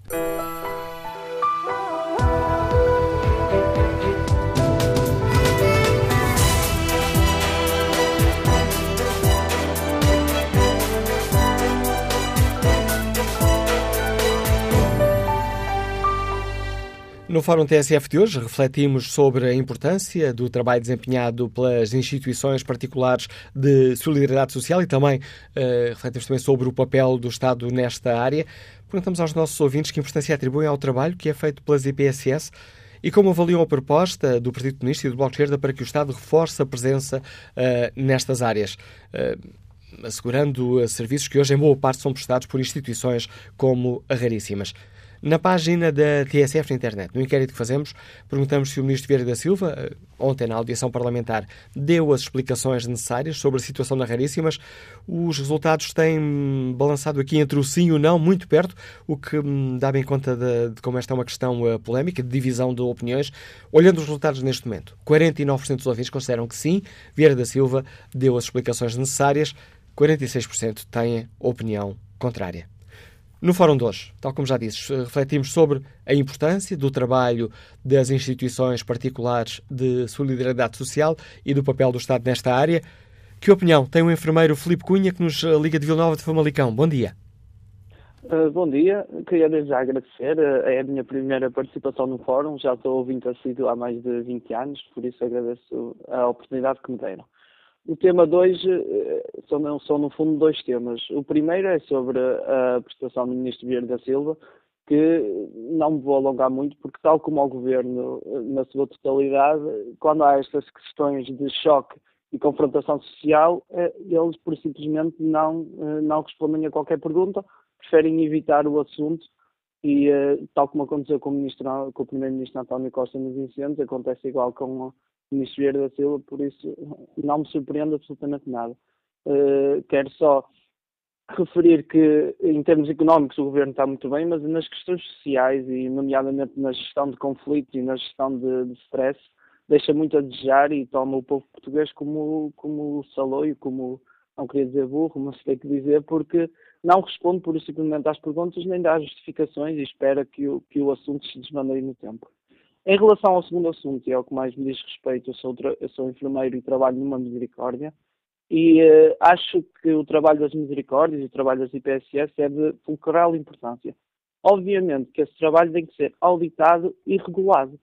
No Fórum TSF de hoje refletimos sobre a importância do trabalho desempenhado pelas instituições particulares de solidariedade social e também uh, refletimos também sobre o papel do Estado nesta área. Perguntamos aos nossos ouvintes que importância atribuem ao trabalho que é feito pelas IPSS e como avaliam a proposta do Partido Comunista e do Bloco de Esquerda para que o Estado reforce a presença uh, nestas áreas. Uh, assegurando serviços que hoje em boa parte são prestados por instituições como a Raríssimas. Na página da TSF na internet, no inquérito que fazemos, perguntamos se o Ministro Vieira da Silva, eh, ontem na audição parlamentar, deu as explicações necessárias sobre a situação na Raríssimas. Os resultados têm balançado aqui entre o sim e o não, muito perto, o que hum, dá bem conta de, de como esta é uma questão uh, polémica, de divisão de opiniões. Olhando os resultados neste momento, 49% dos ouvintes consideram que sim, Vieira da Silva deu as explicações necessárias, 46% têm opinião contrária. No Fórum de hoje, tal como já disse, refletimos sobre a importância do trabalho das instituições particulares de solidariedade social e do papel do Estado nesta área. Que opinião tem o enfermeiro Filipe Cunha, que nos liga de Vila Nova de Famalicão? Bom dia. Uh, bom dia, queria desde já agradecer. É a minha primeira participação no Fórum, já estou ouvindo assíduo há mais de 20 anos, por isso agradeço a oportunidade que me deram. O tema 2 eh, são, são, no fundo, dois temas. O primeiro é sobre a prestação do Ministro Vieira da Silva, que não me vou alongar muito, porque, tal como o Governo, eh, na sua totalidade, quando há estas questões de choque e confrontação social, eh, eles, por simplesmente, não, não respondem a qualquer pergunta, preferem evitar o assunto e, tal como aconteceu com o, com o Primeiro-Ministro António Costa nos incêndios, acontece igual com Ministro Vieira da Silva, por isso não me surpreende absolutamente nada. Uh, quero só referir que, em termos económicos, o governo está muito bem, mas nas questões sociais, e nomeadamente na gestão de conflitos e na gestão de, de stress, deixa muito a desejar e toma o povo português como, como saloio, como, não queria dizer burro, mas tem que dizer, porque não responde por simplesmente às perguntas nem dá justificações e espera que o, que o assunto se desbandeie no tempo. Em relação ao segundo assunto, e é o que mais me diz respeito, eu sou, eu sou enfermeiro e trabalho numa misericórdia, e uh, acho que o trabalho das misericórdias e o trabalho das IPSS é de fulcral importância. Obviamente que esse trabalho tem que ser auditado e regulado,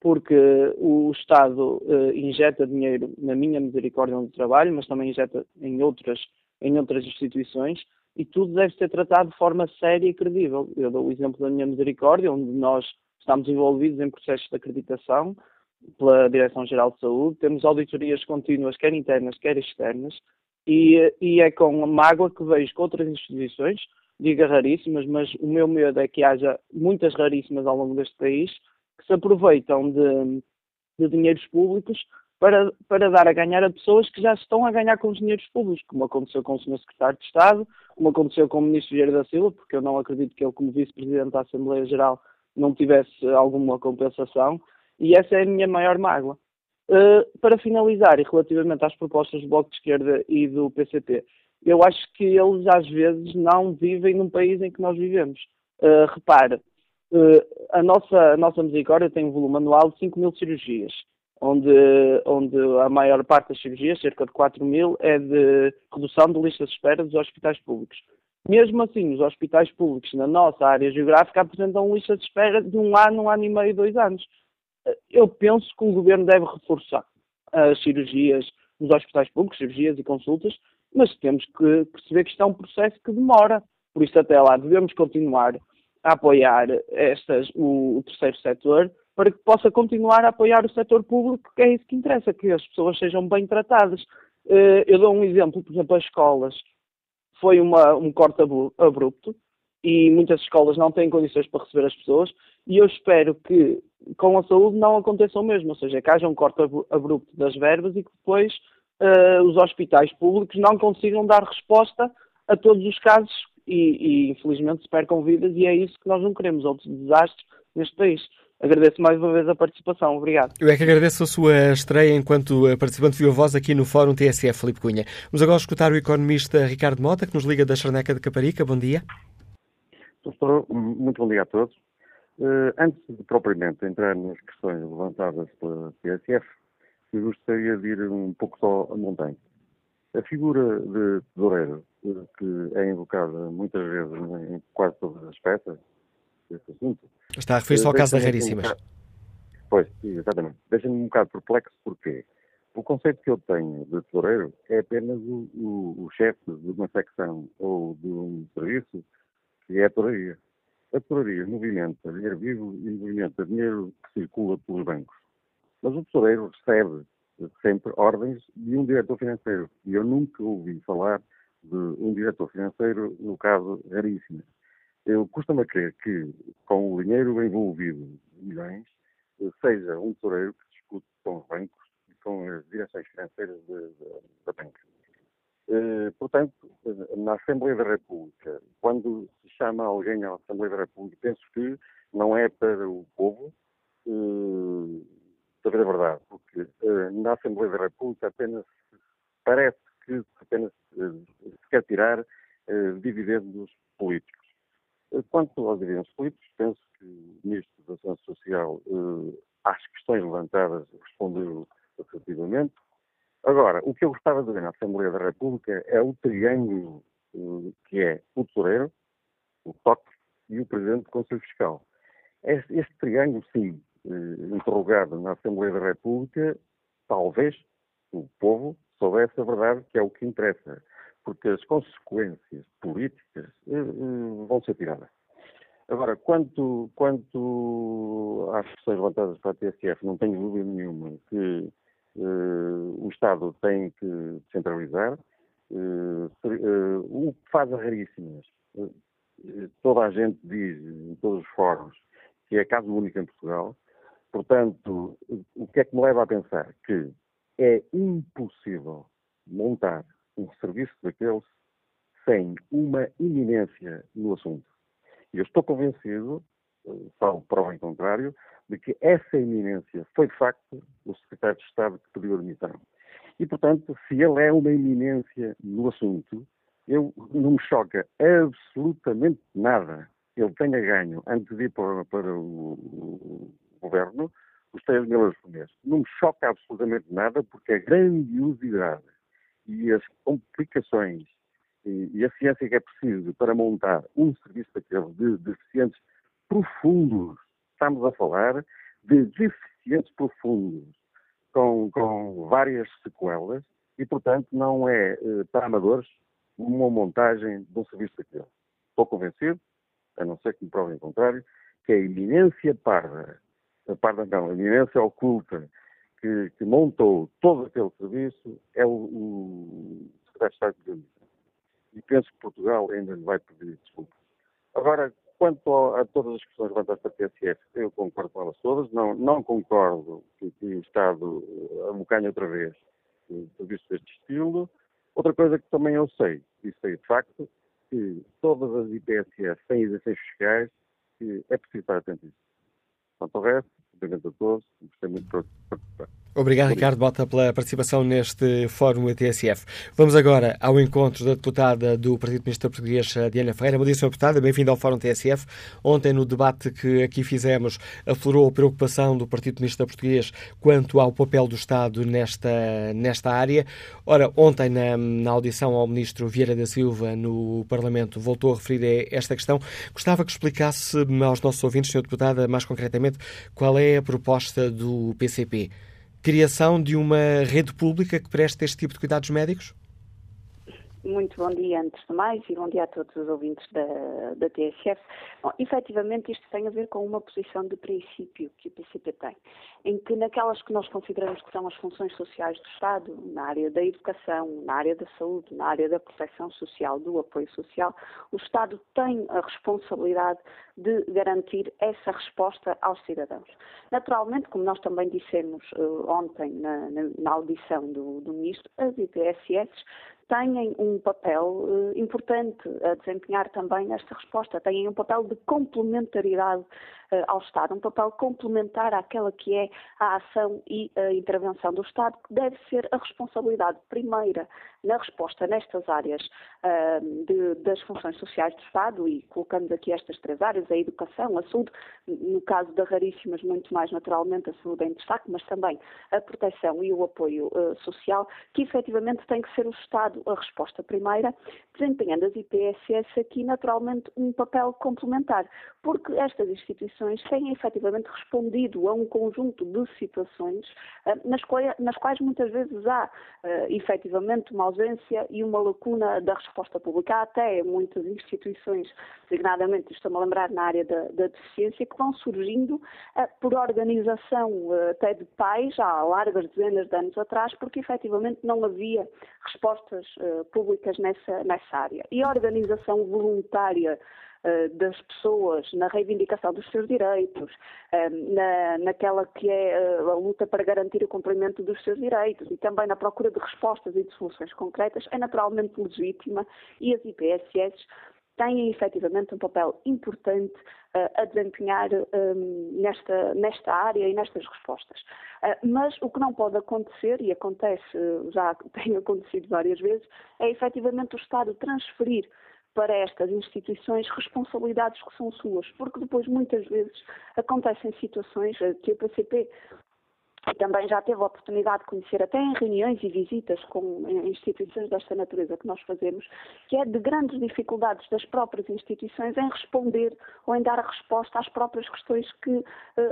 porque o Estado uh, injeta dinheiro na minha misericórdia onde trabalho, mas também injeta em outras, em outras instituições, e tudo deve ser tratado de forma séria e credível. Eu dou o exemplo da minha misericórdia, onde nós Estamos envolvidos em processos de acreditação pela Direção-Geral de Saúde, temos auditorias contínuas, quer internas, quer externas, e, e é com mágoa que vejo que outras instituições, diga raríssimas, mas o meu medo é que haja muitas raríssimas ao longo deste país, que se aproveitam de, de dinheiros públicos para, para dar a ganhar a pessoas que já estão a ganhar com os dinheiros públicos, como aconteceu com o Sr. Secretário de Estado, como aconteceu com o Ministro Vieira da Silva, porque eu não acredito que ele, como Vice-Presidente da Assembleia Geral, não tivesse alguma compensação, e essa é a minha maior mágoa. Uh, para finalizar, e relativamente às propostas do Bloco de Esquerda e do PCP, eu acho que eles às vezes não vivem num país em que nós vivemos. Uh, repare, uh, a, nossa, a nossa misericórdia tem um volume anual de 5 mil cirurgias, onde, onde a maior parte das cirurgias, cerca de 4 mil, é de redução de listas de espera dos hospitais públicos. Mesmo assim, os hospitais públicos na nossa área geográfica apresentam lista de espera de um ano, um ano e meio, dois anos. Eu penso que o governo deve reforçar as cirurgias nos hospitais públicos, cirurgias e consultas, mas temos que perceber que isto é um processo que demora. Por isso, até lá, devemos continuar a apoiar estas, o, o terceiro setor para que possa continuar a apoiar o setor público, que é isso que interessa, que as pessoas sejam bem tratadas. Eh, eu dou um exemplo, por exemplo, as escolas foi uma, um corte abrupto e muitas escolas não têm condições para receber as pessoas e eu espero que com a saúde não aconteça o mesmo, ou seja, que haja um corte abrupto das verbas e que depois uh, os hospitais públicos não consigam dar resposta a todos os casos e, e infelizmente se percam vidas e é isso que nós não queremos, outros desastres neste país. Agradeço mais uma vez a participação. Obrigado. Eu é que agradeço a sua estreia enquanto participante viu voz aqui no Fórum TSF, Felipe Cunha. Vamos agora escutar o economista Ricardo Mota, que nos liga da Charneca de Caparica. Bom dia. Doutor, muito bom dia a todos. Uh, antes de propriamente entrar nas questões levantadas pela TSF, eu gostaria de ir um pouco só a montanha. A figura de tesoureiro, que é invocada muitas vezes em quase todas as peças, este assunto. Está a referir-se ao caso da Raríssimas. Um pois, exatamente. Deixa-me um bocado perplexo porque o conceito que eu tenho de tesoureiro é apenas o, o, o chefe de uma secção ou de um serviço que é a tesouraria. A tesouraria movimenta dinheiro vivo e movimenta dinheiro que circula pelos bancos. Mas o tesoureiro recebe sempre ordens de um diretor financeiro. E eu nunca ouvi falar de um diretor financeiro, no caso raríssimo. Eu costumo crer que, com o dinheiro envolvido, milhões, seja um tesoureiro que discute com os bancos e com as direções financeiras da banca. Eh, portanto, na Assembleia da República, quando se chama alguém à Assembleia da República, penso que não é para o povo, eh, saber a verdade, porque eh, na Assembleia da República apenas parece que apenas se quer tirar dividendos políticos. Quanto aos dividendos políticos, penso que o Ministro da Ação Social, às questões levantadas, respondeu assertivamente. Agora, o que eu gostava de ver na Assembleia da República é o triângulo uh, que é o tesoureiro, o toque e o Presidente do Conselho Fiscal. Este, este triângulo, sim, uh, interrogado na Assembleia da República, talvez o povo soubesse a verdade, que é o que interessa, porque as consequências políticas uh, vão ser tiradas. Agora, quanto, quanto às questões levantadas para a TSF, não tenho dúvida nenhuma que Uh, o Estado tem que centralizar. O que faz a raríssimas, toda a gente diz em todos os fóruns que é caso único em Portugal. Portanto, o que é que me leva a pensar? Que é impossível montar um serviço daqueles sem uma iminência no assunto. E eu estou convencido, falo prova em contrário, de que essa eminência foi de facto o secretário de Estado que pediu admissão. E, portanto, se ele é uma eminência no assunto, eu não me choca absolutamente nada ele tenha ganho antes de ir para, para o, o, governo os 3 mil euros por mês. Não me choca absolutamente nada porque a grandiosidade e as complicações e, e a ciência que é preciso para montar um serviço daqueles de deficientes profundos estamos a falar de deficientes profundos, com, com várias sequelas, e, portanto, não é eh, para amadores uma montagem de um serviço daquele. Estou convencido, a não ser que me provem o contrário, que a iminência parda, a parda não, a iminência oculta que, que montou todo aquele serviço é o, o Secretário de Estado de. E penso que Portugal ainda lhe vai pedir desculpas. Agora, Quanto a, todas as questões levantadas pela TSF, eu concordo com elas todas. Não, não concordo que, que o Estado eh, abocanhe outra vez serviços deste estilo. Outra coisa que também eu sei, e sei de facto, que todas as IPSS têm isenções fiscais e é preciso estar atento a isso. Quanto ao resto, cumprimento a todos, gostei muito de participar. Obrigado, Ricardo Bota, pela participação neste Fórum ETSF. Vamos agora ao encontro da deputada do Partido Ministro Português, Diana Ferreira. Bom dia, Sra. Deputada, bem-vinda ao Fórum TSF. Ontem, no debate que aqui fizemos, aflorou a preocupação do Partido Ministro Português quanto ao papel do Estado nesta, nesta área. Ora, ontem, na, na audição ao Ministro Vieira da Silva no Parlamento, voltou a referir a esta questão. Gostava que explicasse aos nossos ouvintes, Sra. Deputada, mais concretamente, qual é a proposta do PCP criação de uma rede pública que preste este tipo de cuidados médicos? Muito bom dia, antes de mais, e bom dia a todos os ouvintes da, da TSF. Bom, efetivamente, isto tem a ver com uma posição de princípio que o PCP tem, em que naquelas que nós consideramos que são as funções sociais do Estado, na área da educação, na área da saúde, na área da proteção social, do apoio social, o Estado tem a responsabilidade de garantir essa resposta aos cidadãos. Naturalmente, como nós também dissemos uh, ontem na, na, na audição do, do Ministro, as IPSS têm um papel uh, importante a desempenhar também nesta resposta, têm um papel de complementaridade ao Estado, um papel complementar àquela que é a ação e a intervenção do Estado, que deve ser a responsabilidade primeira na resposta nestas áreas uh, de, das funções sociais do Estado, e colocamos aqui estas três áreas, a educação, a saúde, no caso da raríssimas, muito mais naturalmente a saúde em destaque, mas também a proteção e o apoio uh, social, que efetivamente tem que ser o Estado a resposta primeira, desempenhando as IPSS aqui naturalmente um papel complementar, porque estas instituições têm efetivamente respondido a um conjunto de situações uh, nas, quais, nas quais muitas vezes há efetivamente uma ausência e uma lacuna da resposta pública. Há até muitas instituições, designadamente, estou-me a lembrar na área da, da deficiência, que vão surgindo uh, por organização até de pais há largas dezenas de anos atrás, porque efetivamente não havia respostas públicas nessa, nessa área. E a organização voluntária das pessoas na reivindicação dos seus direitos, na, naquela que é a luta para garantir o cumprimento dos seus direitos e também na procura de respostas e de soluções concretas, é naturalmente legítima e as IPSS têm efetivamente um papel importante uh, a desempenhar um, nesta, nesta área e nestas respostas. Uh, mas o que não pode acontecer, e acontece, já tem acontecido várias vezes, é efetivamente o Estado transferir para estas instituições responsabilidades que são suas, porque depois muitas vezes acontecem situações que a PCP também já teve a oportunidade de conhecer, até em reuniões e visitas com instituições desta natureza que nós fazemos, que é de grandes dificuldades das próprias instituições em responder ou em dar a resposta às próprias questões que uh,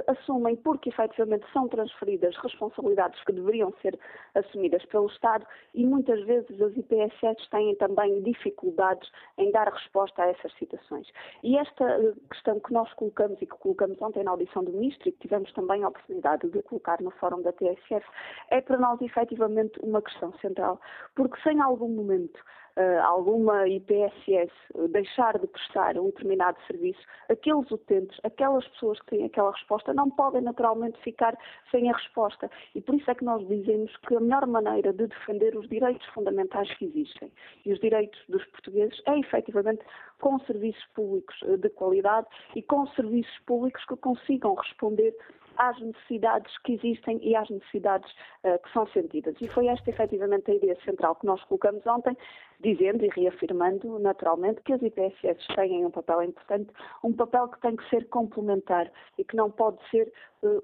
assumem, porque efetivamente são transferidas responsabilidades que deveriam ser assumidas pelo Estado e muitas vezes as IPSS têm também dificuldades em dar resposta a essas situações. E esta uh, questão que nós colocamos e que colocamos ontem na audição do Ministro e que tivemos também a oportunidade de colocar no Fórum da TSF, é para nós efetivamente uma questão central, porque sem algum momento uh, alguma IPSS deixar de prestar um determinado serviço, aqueles utentes, aquelas pessoas que têm aquela resposta, não podem naturalmente ficar sem a resposta. E por isso é que nós dizemos que a melhor maneira de defender os direitos fundamentais que existem e os direitos dos portugueses é efetivamente com serviços públicos de qualidade e com serviços públicos que consigam responder às necessidades que existem e às necessidades uh, que são sentidas. E foi esta, efetivamente, a ideia central que nós colocamos ontem, dizendo e reafirmando, naturalmente, que as IPSS têm um papel importante, um papel que tem que ser complementar e que não pode ser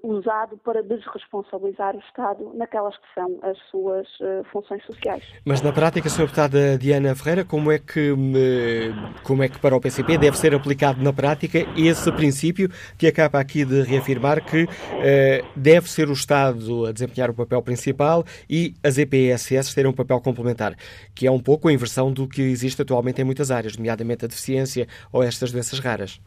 usado para desresponsabilizar o Estado naquelas que são as suas uh, funções sociais. Mas na prática, Sra. Deputada Diana Ferreira, como é que, como é que para o PCP deve ser aplicado na prática esse princípio que acaba aqui de reafirmar que deve ser o Estado a desempenhar o papel principal e as EPSS terem um papel complementar, que é um pouco a inversão do que existe atualmente em muitas áreas, nomeadamente a deficiência ou estas doenças raras.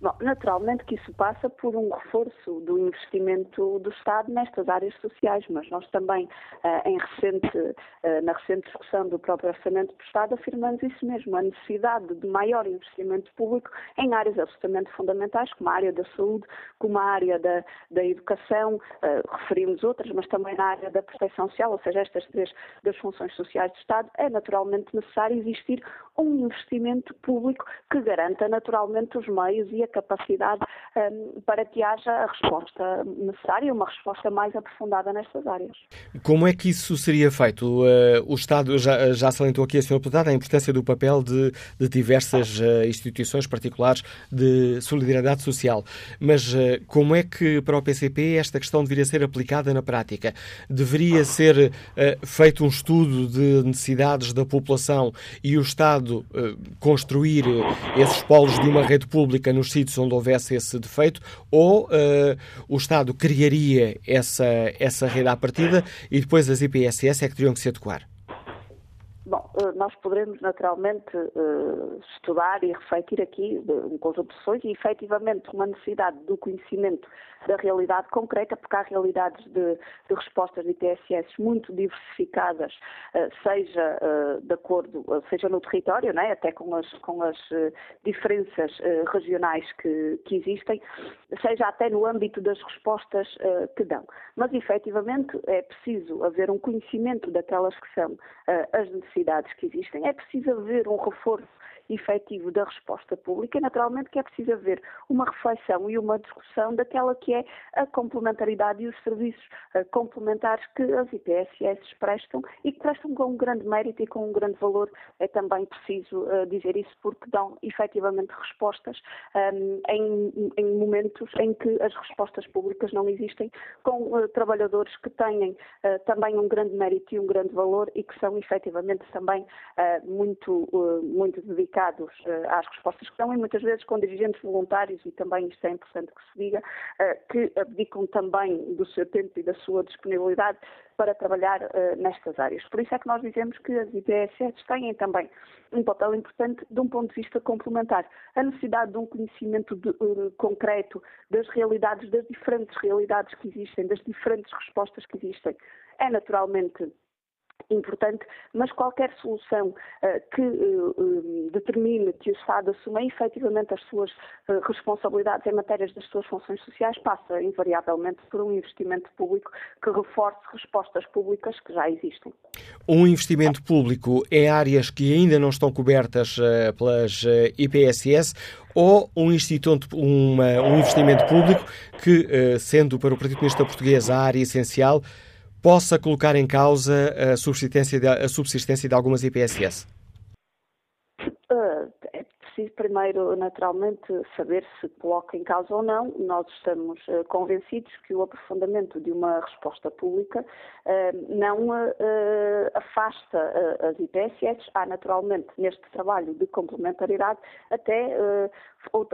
Bom, naturalmente que isso passa por um reforço do investimento do Estado nestas áreas sociais, mas nós também, uh, em recente, uh, na recente discussão do próprio Orçamento do Estado, afirmamos isso mesmo, a necessidade de maior investimento público em áreas absolutamente fundamentais, como a área da saúde, como a área da, da educação, uh, referimos outras, mas também na área da proteção social, ou seja, estas três das funções sociais do Estado, é naturalmente necessário existir um investimento público que garanta naturalmente os meios e a capacidade um, para que haja a resposta necessária, uma resposta mais aprofundada nestas áreas. Como é que isso seria feito? Uh, o Estado já, já salientou aqui a Sra. Deputada a importância do papel de, de diversas uh, instituições particulares de solidariedade social, mas uh, como é que para o PCP esta questão deveria ser aplicada na prática? Deveria ser feito um estudo de necessidades da população e o Estado construir esses polos de uma rede pública nos sítios onde houvesse esse defeito, ou uh, o Estado criaria essa, essa rede à partida e depois as IPSS é que teriam que se adequar? Bom, eh, nós poderemos naturalmente uh, estudar e refletir aqui um conjunto de e efetivamente uma necessidade do conhecimento da realidade concreta, porque há realidades de, de respostas de ITSS muito diversificadas, uh, seja de acordo, seja no território, né, até com as, com as diferenças regionais que, que, existem, seja até no âmbito das respostas que dão. Mas efetivamente é preciso haver um conhecimento daquelas que são as necessidades que existem, é preciso haver um reforço efetivo da resposta pública, naturalmente que é preciso haver uma reflexão e uma discussão daquela que é a complementaridade e os serviços uh, complementares que as IPSS prestam e que prestam com um grande mérito e com um grande valor. É também preciso uh, dizer isso porque dão efetivamente respostas um, em, em, momentos em que as respostas públicas não existem, com uh, trabalhadores que têm também um grande mérito e um grande valor e que são efetivamente também muito, muito dedicados às respostas que dão e muitas vezes com dirigentes voluntários e também isto é importante que se diga, que abdicam também do seu tempo e da sua disponibilidade para trabalhar uh, nestas áreas. Por isso é que nós dizemos que as IPSS têm também um papel importante de um ponto de vista complementar. A necessidade de um conhecimento de, uh, concreto das realidades, das diferentes realidades que existem, das diferentes respostas que existem, é naturalmente importante, mas qualquer solução uh, que uh, determine que o Estado assuma efetivamente as suas responsabilidades em matérias das suas funções sociais passa invariavelmente por um investimento público que reforce respostas públicas que já existem. Um investimento público em áreas que ainda não estão cobertas pelas IPSS ou um, instituto, um investimento público que, sendo para o Partido Comunista Português a área essencial, possa colocar em causa a subsistência de, a subsistência de algumas IPSS? Uh, é preciso primeiro, naturalmente, saber se coloca em causa ou não. Nós estamos uh, convencidos que o aprofundamento de uma resposta pública uh, não afasta as IPSS. Há, naturalmente, neste trabalho de complementaridade, até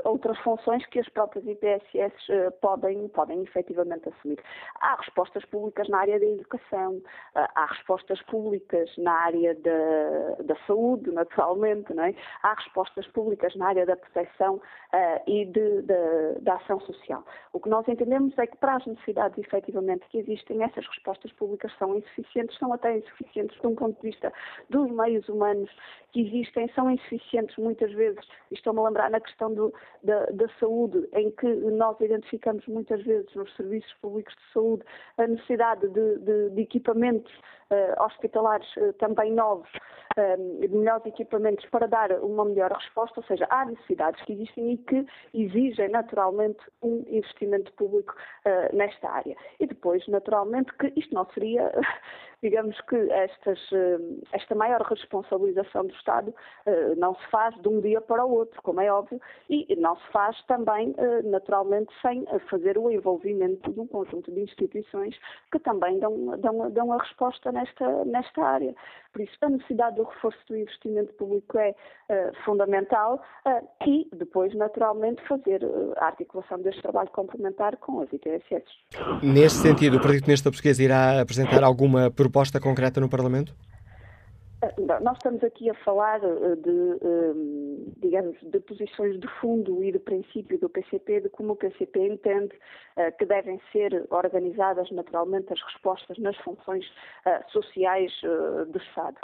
outras funções que as próprias IPSS uh, podem, podem efetivamente assumir. Há respostas públicas na área da educação, uh, há respostas públicas na área da, da saúde, naturalmente, não é? há respostas públicas na área da proteção uh, e de, de, da ação social. O que nós entendemos é que para as necessidades efetivamente que existem, essas respostas públicas são insuficientes, são até insuficientes de um ponto de vista dos meios humanos que existem, são insuficientes muitas vezes, estou-me a lembrar na questão da, da, saúde, em que nós identificamos muitas vezes nos serviços públicos de saúde a necessidade de, de, de equipamentos hospitalares uh, também novos, eh, de melhores equipamentos para dar uma melhor resposta, ou seja, há necessidades que existem e que exigem naturalmente um investimento público nesta área. E depois, naturalmente, que isto não seria digamos que estas, eh, esta maior responsabilização do Estado eh, não se faz de um dia para o outro, como é óbvio, e não se faz também, eh, naturalmente, sem fazer o envolvimento de um conjunto de instituições que também dão, dão, dão a resposta nesta, nesta área. Por isso, a necessidade do reforço do investimento público é fundamental e depois, naturalmente, fazer a articulação deste trabalho complementar com as ITSS. Neste sentido, o Partido Comunista Português irá apresentar alguma proposta concreta no Parlamento? Ah, nós estamos aqui a falar eh, de, ehm, digamos, de posições de fundo e de princípio do PCP, de como o PCP entende eh, que devem ser organizadas naturalmente as respostas nas funções eh, sociais do Estado.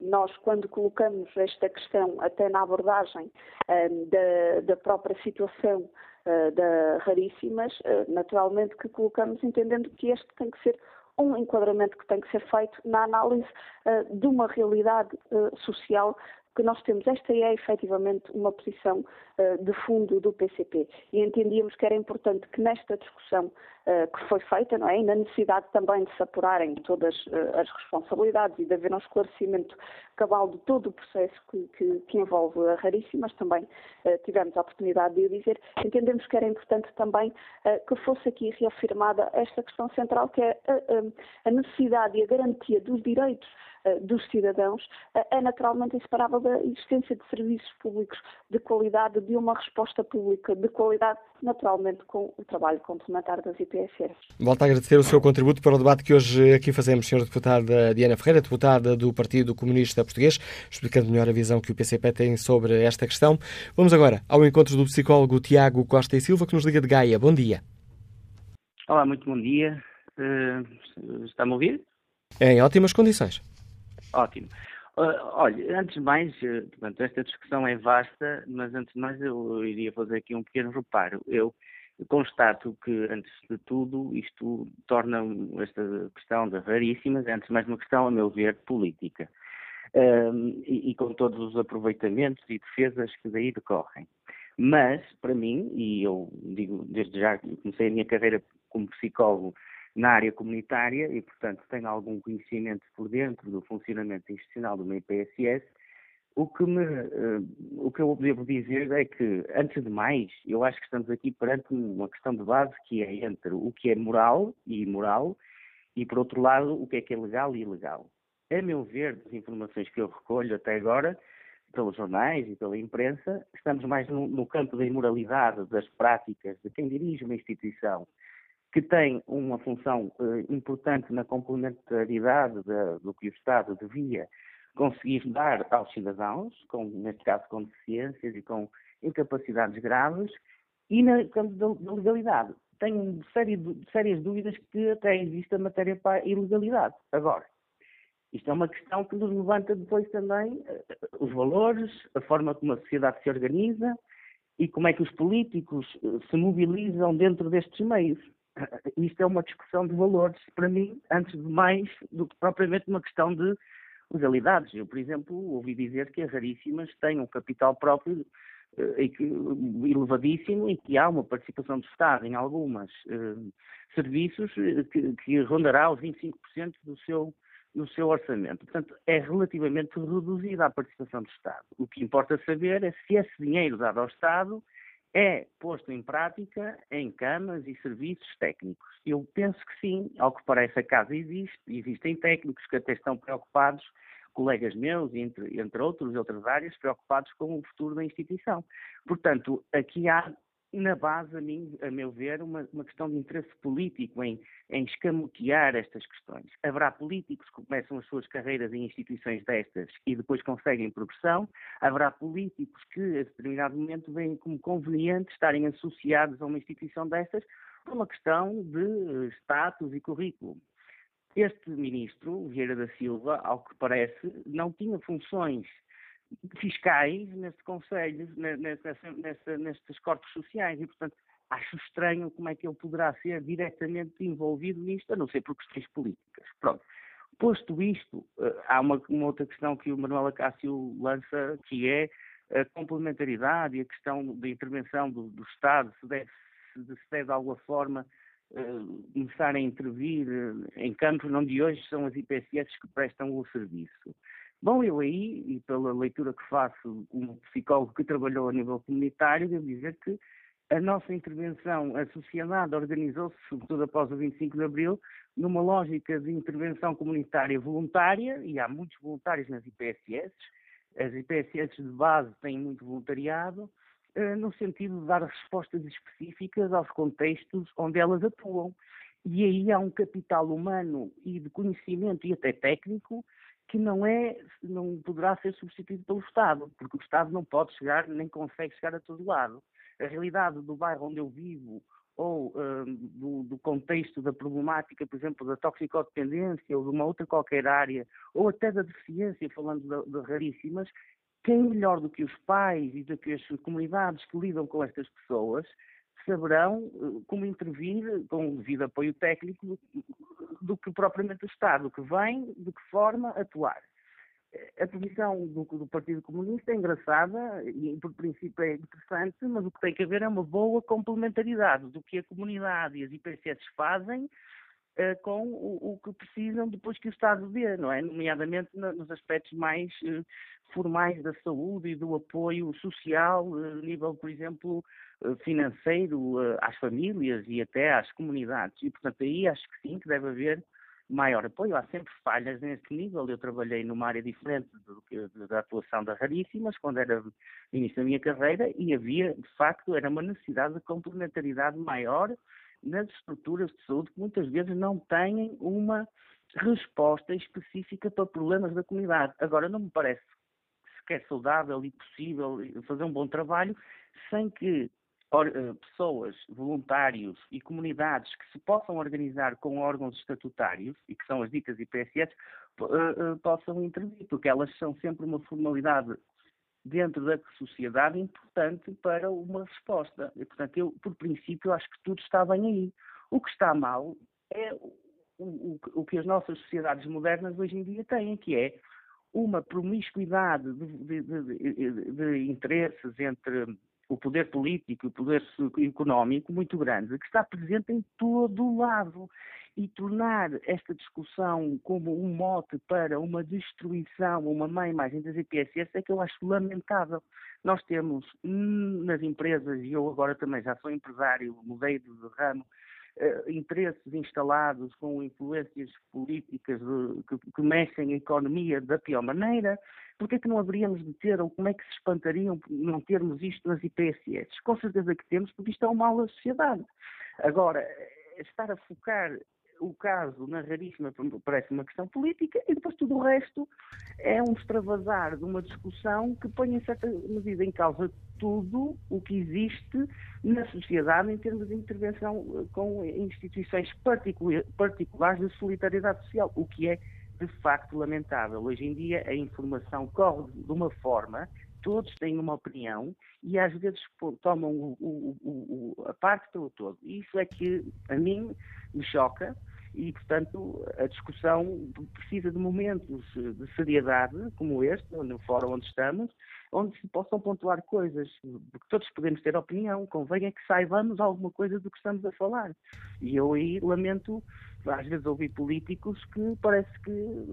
Nós, quando colocamos esta questão até na abordagem da, da própria situação da Raríssimas, naturalmente que colocamos entendendo que este tem que ser um enquadramento que tem que ser feito na análise uh, de uma realidade uh, social que nós temos. Esta é efetivamente uma posição uh, de fundo do PCP e entendíamos que era importante que nesta discussão uh, que foi feita, não é, e na necessidade também de se apurarem todas uh, as responsabilidades e de haver um esclarecimento cabal de todo o processo que, que, que envolve a Raríssimas, também tivemos a oportunidade de o dizer, entendemos que era importante também que fosse aqui reafirmada esta questão central que é a, a necessidade e a garantia dos direitos dos cidadãos eh, é naturalmente inseparável da existência de serviços públicos de qualidade, de uma resposta pública de qualidade, naturalmente com o trabalho complementar das IPSS. Volto a agradecer o seu contributo para o debate que hoje aqui fazemos, Sra. Deputada Diana Ferreira, deputada do Partido Comunista Português, explicando melhor a visão que o PCP tem sobre esta questão. Vamos agora ao encontro do psicólogo Tiago Costa e Silva, que nos liga de Gaia. Bom dia. Olá, muito bom dia. Uh, Está-me a ouvir? Em ótimas condições. Ótimo. Uh, olha, antes de mais, uh, portanto, esta discussão é vasta, mas antes de mais eu iria fazer aqui um pequeno reparo. Eu constato que, antes de tudo, isto torna esta questão de raríssimas, antes de mais uma questão, a meu ver, política. um, e, e, com todos os aproveitamentos e defesas que daí decorrem. Mas, para mim, e eu digo desde já comecei a minha carreira como psicólogo na área comunitária e, portanto, tenho algum conhecimento por dentro do funcionamento institucional do meio PSS, o que, me, uh, o que eu devo dizer é que, antes de mais, eu acho que estamos aqui perante uma questão de base que é entre o que é moral e imoral e, por outro lado, o que é que é legal e ilegal. A meu ver, das informações que eu recolho até agora, pelos jornais e pela imprensa, estamos mais no, no campo da imoralidade, das práticas de quem dirige uma instituição que tem uma função uh, importante na complementaridade de, do que o Estado devia conseguir dar aos cidadãos, com, neste caso com deficiências e com incapacidades graves, e na campo da, da legalidade. Tenho série, sérias dúvidas que até existe a matéria para a ilegalidade. Agora, isto é uma questão que nos levanta depois também uh, os valores, a forma como a sociedade se organiza e como é que os políticos uh, se mobilizam dentro destes meios. Uh, isto é uma discussão de valores, para mim, antes de mais do que propriamente uma questão de legalidades. Eu, por exemplo, ouvi dizer que as raríssimas têm um capital próprio elevadíssimo e que há uma participação do Estado em algumas serviços que, que rondará os 25% do seu no seu orçamento. Portanto, é relativamente reduzida a participação do Estado. O que importa saber é se esse dinheiro dado ao Estado é posto em prática em camas e serviços técnicos. Eu penso que sim, ao que parece a casa existe, existem técnicos que até estão preocupados, colegas meus, entre, entre outros, outras áreas, preocupados com o futuro da instituição. Portanto, aqui há na base, a, mim, a meu ver, uma, uma questão de interesse político em, em escamotear estas questões. Haverá políticos que começam as suas carreiras em instituições destas e depois conseguem progressão. Haverá políticos que, a determinado momento, veem como conveniente estarem associados a uma instituição destas por uma questão de status e currículo. Este ministro, Vieira da Silva, ao que parece, não tinha funções fiscais neste Conselho, nessa, nessa, nestes corpos sociais, e, portanto, acho estranho como é que ele poderá ser diretamente envolvido nisto, a não ser por questões políticas. Pronto. Posto isto, eh, há uma, uma outra questão que o Manuel Acácio lança, que é a complementaridade e a questão da intervenção do, do Estado, se deve, se deve de alguma forma uh, começar a intervir uh, em campos onde hoje são as IPSS que prestam o serviço. Bom, eu aí, e pela leitura que faço como psicólogo que trabalhou a nível comunitário, devo dizer que a nossa intervenção, a sociedade organizou-se, sobretudo após o 25 de Abril, numa lógica de intervenção comunitária voluntária, e há muitos voluntários nas IPSS, as IPSS de base têm muito voluntariado, eh, no sentido de dar respostas específicas aos contextos onde elas atuam. E aí há um capital humano e de conhecimento e até técnico que não é, não poderá ser substituído pelo Estado, porque o Estado não pode chegar, nem consegue chegar a todo lado. A realidade do bairro onde eu vivo, ou um, do, do, contexto da problemática, por exemplo, da toxicodependência, ou de uma outra qualquer área, ou até da deficiência, falando de, de raríssimas, quem melhor do que os pais e do que as comunidades que lidam com estas pessoas saberão eh, como intervir com devido apoio técnico do que propriamente o Estado, que vem, de que forma atuar. A posição do, do, Partido Comunista é engraçada e, por princípio, é interessante, mas o que tem que haver é uma boa complementaridade do que a comunidade e as IPCS fazem uh, com o, o, que precisam depois que o Estado dê, não é? Nomeadamente no, nos aspectos mais uh, formais da saúde e do apoio social, uh, nível, por exemplo, financeiro às famílias e até às comunidades. E, portanto, aí acho que sim, que deve haver maior apoio. Há sempre falhas nesse nível. Eu trabalhei numa área diferente do que, da atuação das raríssimas, quando era início da minha carreira, e havia, de facto, era uma necessidade de complementaridade maior nas estruturas de saúde que muitas vezes não têm uma resposta específica para problemas da comunidade. Agora, não me parece sequer saudável e possível fazer um bom trabalho sem que eh, pessoas, voluntários e comunidades que se possam organizar com órgãos estatutários, e que são as ditas IPSS, eh, eh, possam intervir, porque elas são sempre uma formalidade dentro da sociedade importante para uma resposta. E, portanto, eu, por princípio, acho que tudo está bem aí. O que está mal é o, o, o que as nossas sociedades modernas hoje em dia têm, que é uma promiscuidade de, de, de, de interesses entre o poder político e o poder económico muito grande, que está presente em todo o lado. E tornar esta discussão como um mote para uma destruição, uma má imagem das IPSS é que eu acho lamentável. Nós temos hum, nas empresas, e eu agora também já sou empresário, mudei de ramo, interesses instalados com influências políticas que, que, mexem a economia da pior maneira, porque é que não haveríamos de ter, ou como é que se espantariam por não termos isto nas IPSS? Com certeza que temos, porque isto é um mal da sociedade. Agora, estar a focar o caso na raríssima parece uma questão política e depois tudo o resto é um extravasar de uma discussão que põe em certa medida em causa tudo o que existe na sociedade em termos de intervenção eh, com instituições particulares de solidariedade social, o que é de facto lamentável. Hoje em dia a informação corre de uma forma todos têm uma opinião e às vezes tomam o, o, o, a parte pelo todo. Isso é que a mim me choca e, portanto, a discussão precisa de momentos de seriedade, como este, no fórum onde estamos, onde se possam pontuar coisas, porque todos podemos ter opinião, convém é que saibamos alguma coisa do que estamos a falar. E eu aí lamento, às vezes, ouvir políticos que parece que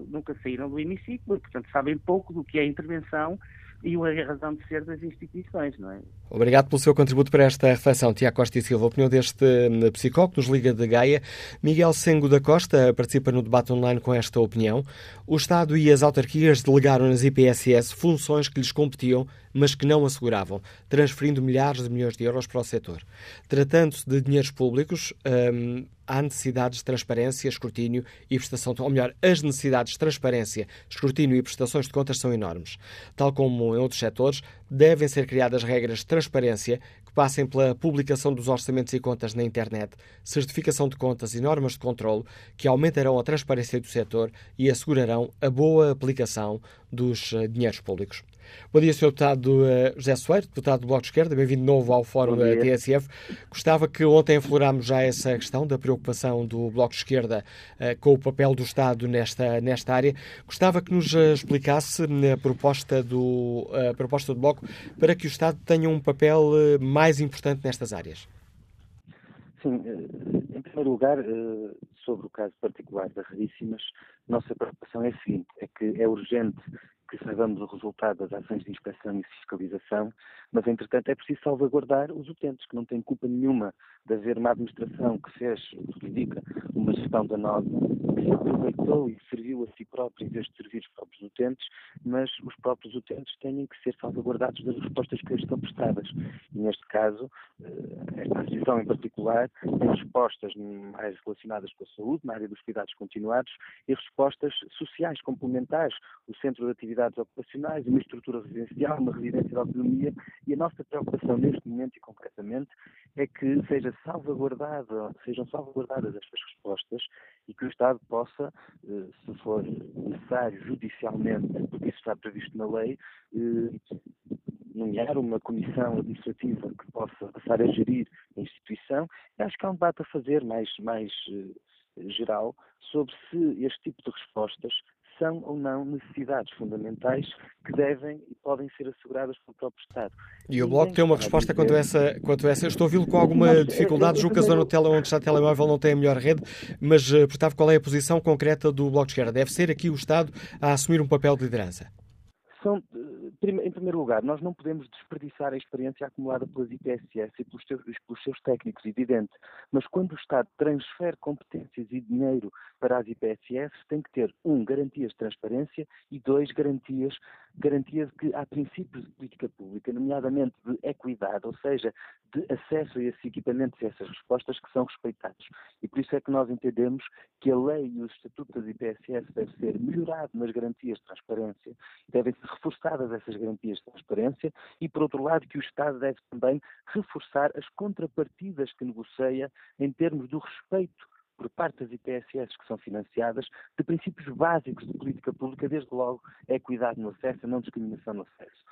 nunca saíram do hemiciclo portanto, sabem pouco do que é intervenção e a razão de ser das instituições, não é? Obrigado pelo seu contributo para esta reflexão. Tiago Costa e Silva, opinião deste hum, psicólogo nos liga de Gaia. Miguel Sengo da Costa participa no debate online com esta opinião. O Estado e as autarquias delegaram nas IPSS funções que lhes competiam, mas que não asseguravam, transferindo milhares de milhões de euros para o setor. Tratando-se de dinheiros públicos, hum, há necessidades de transparência, escrutínio e prestação, ou melhor, as necessidades de transparência, escrutínio e prestações de contas são enormes. Tal como em outros setores, devem ser criadas regras de transparência que passem pela publicação dos orçamentos e contas na internet, certificação de contas e normas de controle que aumentarão a transparência do setor e assegurarão a boa aplicação dos eh, dinheiros públicos. Bom dia, Sr. Deputado uh, José Soeiro, deputado do Bloco de Esquerda, bem-vindo de novo ao Fórum da TSF. Gostava que ontem aflorámos já essa questão da preocupação do Bloco de Esquerda uh, com o papel do Estado nesta, nesta área. Gostava que nos uh, explicasse a proposta, do, a proposta do Bloco para que o Estado tenha um papel mais importante nestas áreas. Sim, em primeiro lugar, sobre o caso particular das Raríssimas, nossa preocupação é a seguinte, é que é urgente que saibamos o resultado das ações de inspeção e fiscalização, mas, entretanto, é preciso salvaguardar os utentes, que não têm culpa nenhuma de haver uma administração que fez, o que indica, uma gestão da norma, que se aproveitou e serviu a si próprio vez de servir os próprios utentes, mas os próprios utentes têm que ser salvaguardados das respostas que lhes estão prestadas. E, neste caso, eh, esta decisão em particular tem respostas mais relacionadas com a saúde, na área dos cuidados continuados, e respostas sociais complementares, o centro de atividades ocupacionais, uma estrutura residencial, uma residência de autonomia, e a nossa preocupação neste momento e concretamente é que seja salvaguardada, sejam salvaguardadas estas respostas e que o Estado possa, eh, se for necessário judicialmente, porque isso está previsto na lei, eh, nomear uma comissão administrativa que possa passar a gerir a instituição. E acho que há um debate a fazer mais, mais eh, geral sobre se este tipo de respostas são ou não necessidades fundamentais que devem e podem ser asseguradas pelo próprio Estado. E o Bloco tem uma resposta quanto a essa. Quanto a essa. Eu estou a ouvi-lo com alguma dificuldade, julgo que a zona onde está o telemóvel não tem a melhor rede, mas, eh, portanto, qual é a posição concreta do Bloco de Esquerda? Deve ser aqui o Estado a assumir um papel de liderança? São, em primeiro lugar, nós não podemos desperdiçar a experiência acumulada pelas IPSS e pelos, pelos seus técnicos, evidente, mas quando o Estado transfere competências e dinheiro para as IPSS, tem que ter, um, garantias de transparência e, dois, garantias, garantias que há princípios de política pública, nomeadamente de equidade, ou seja, de acesso a esses equipamentos e essas respostas que são respeitados. E por isso é que nós entendemos que a lei e o estatuto das IPSS deve ser melhorado nas garantias de transparência, devem ser reforçadas essas garantias de transparência e, por outro lado, que o Estado deve também reforçar as contrapartidas que negocia em termos do respeito por parte das IPSS que são financiadas, de princípios básicos de política pública, desde logo a equidade no acesso, a não discriminação no acesso.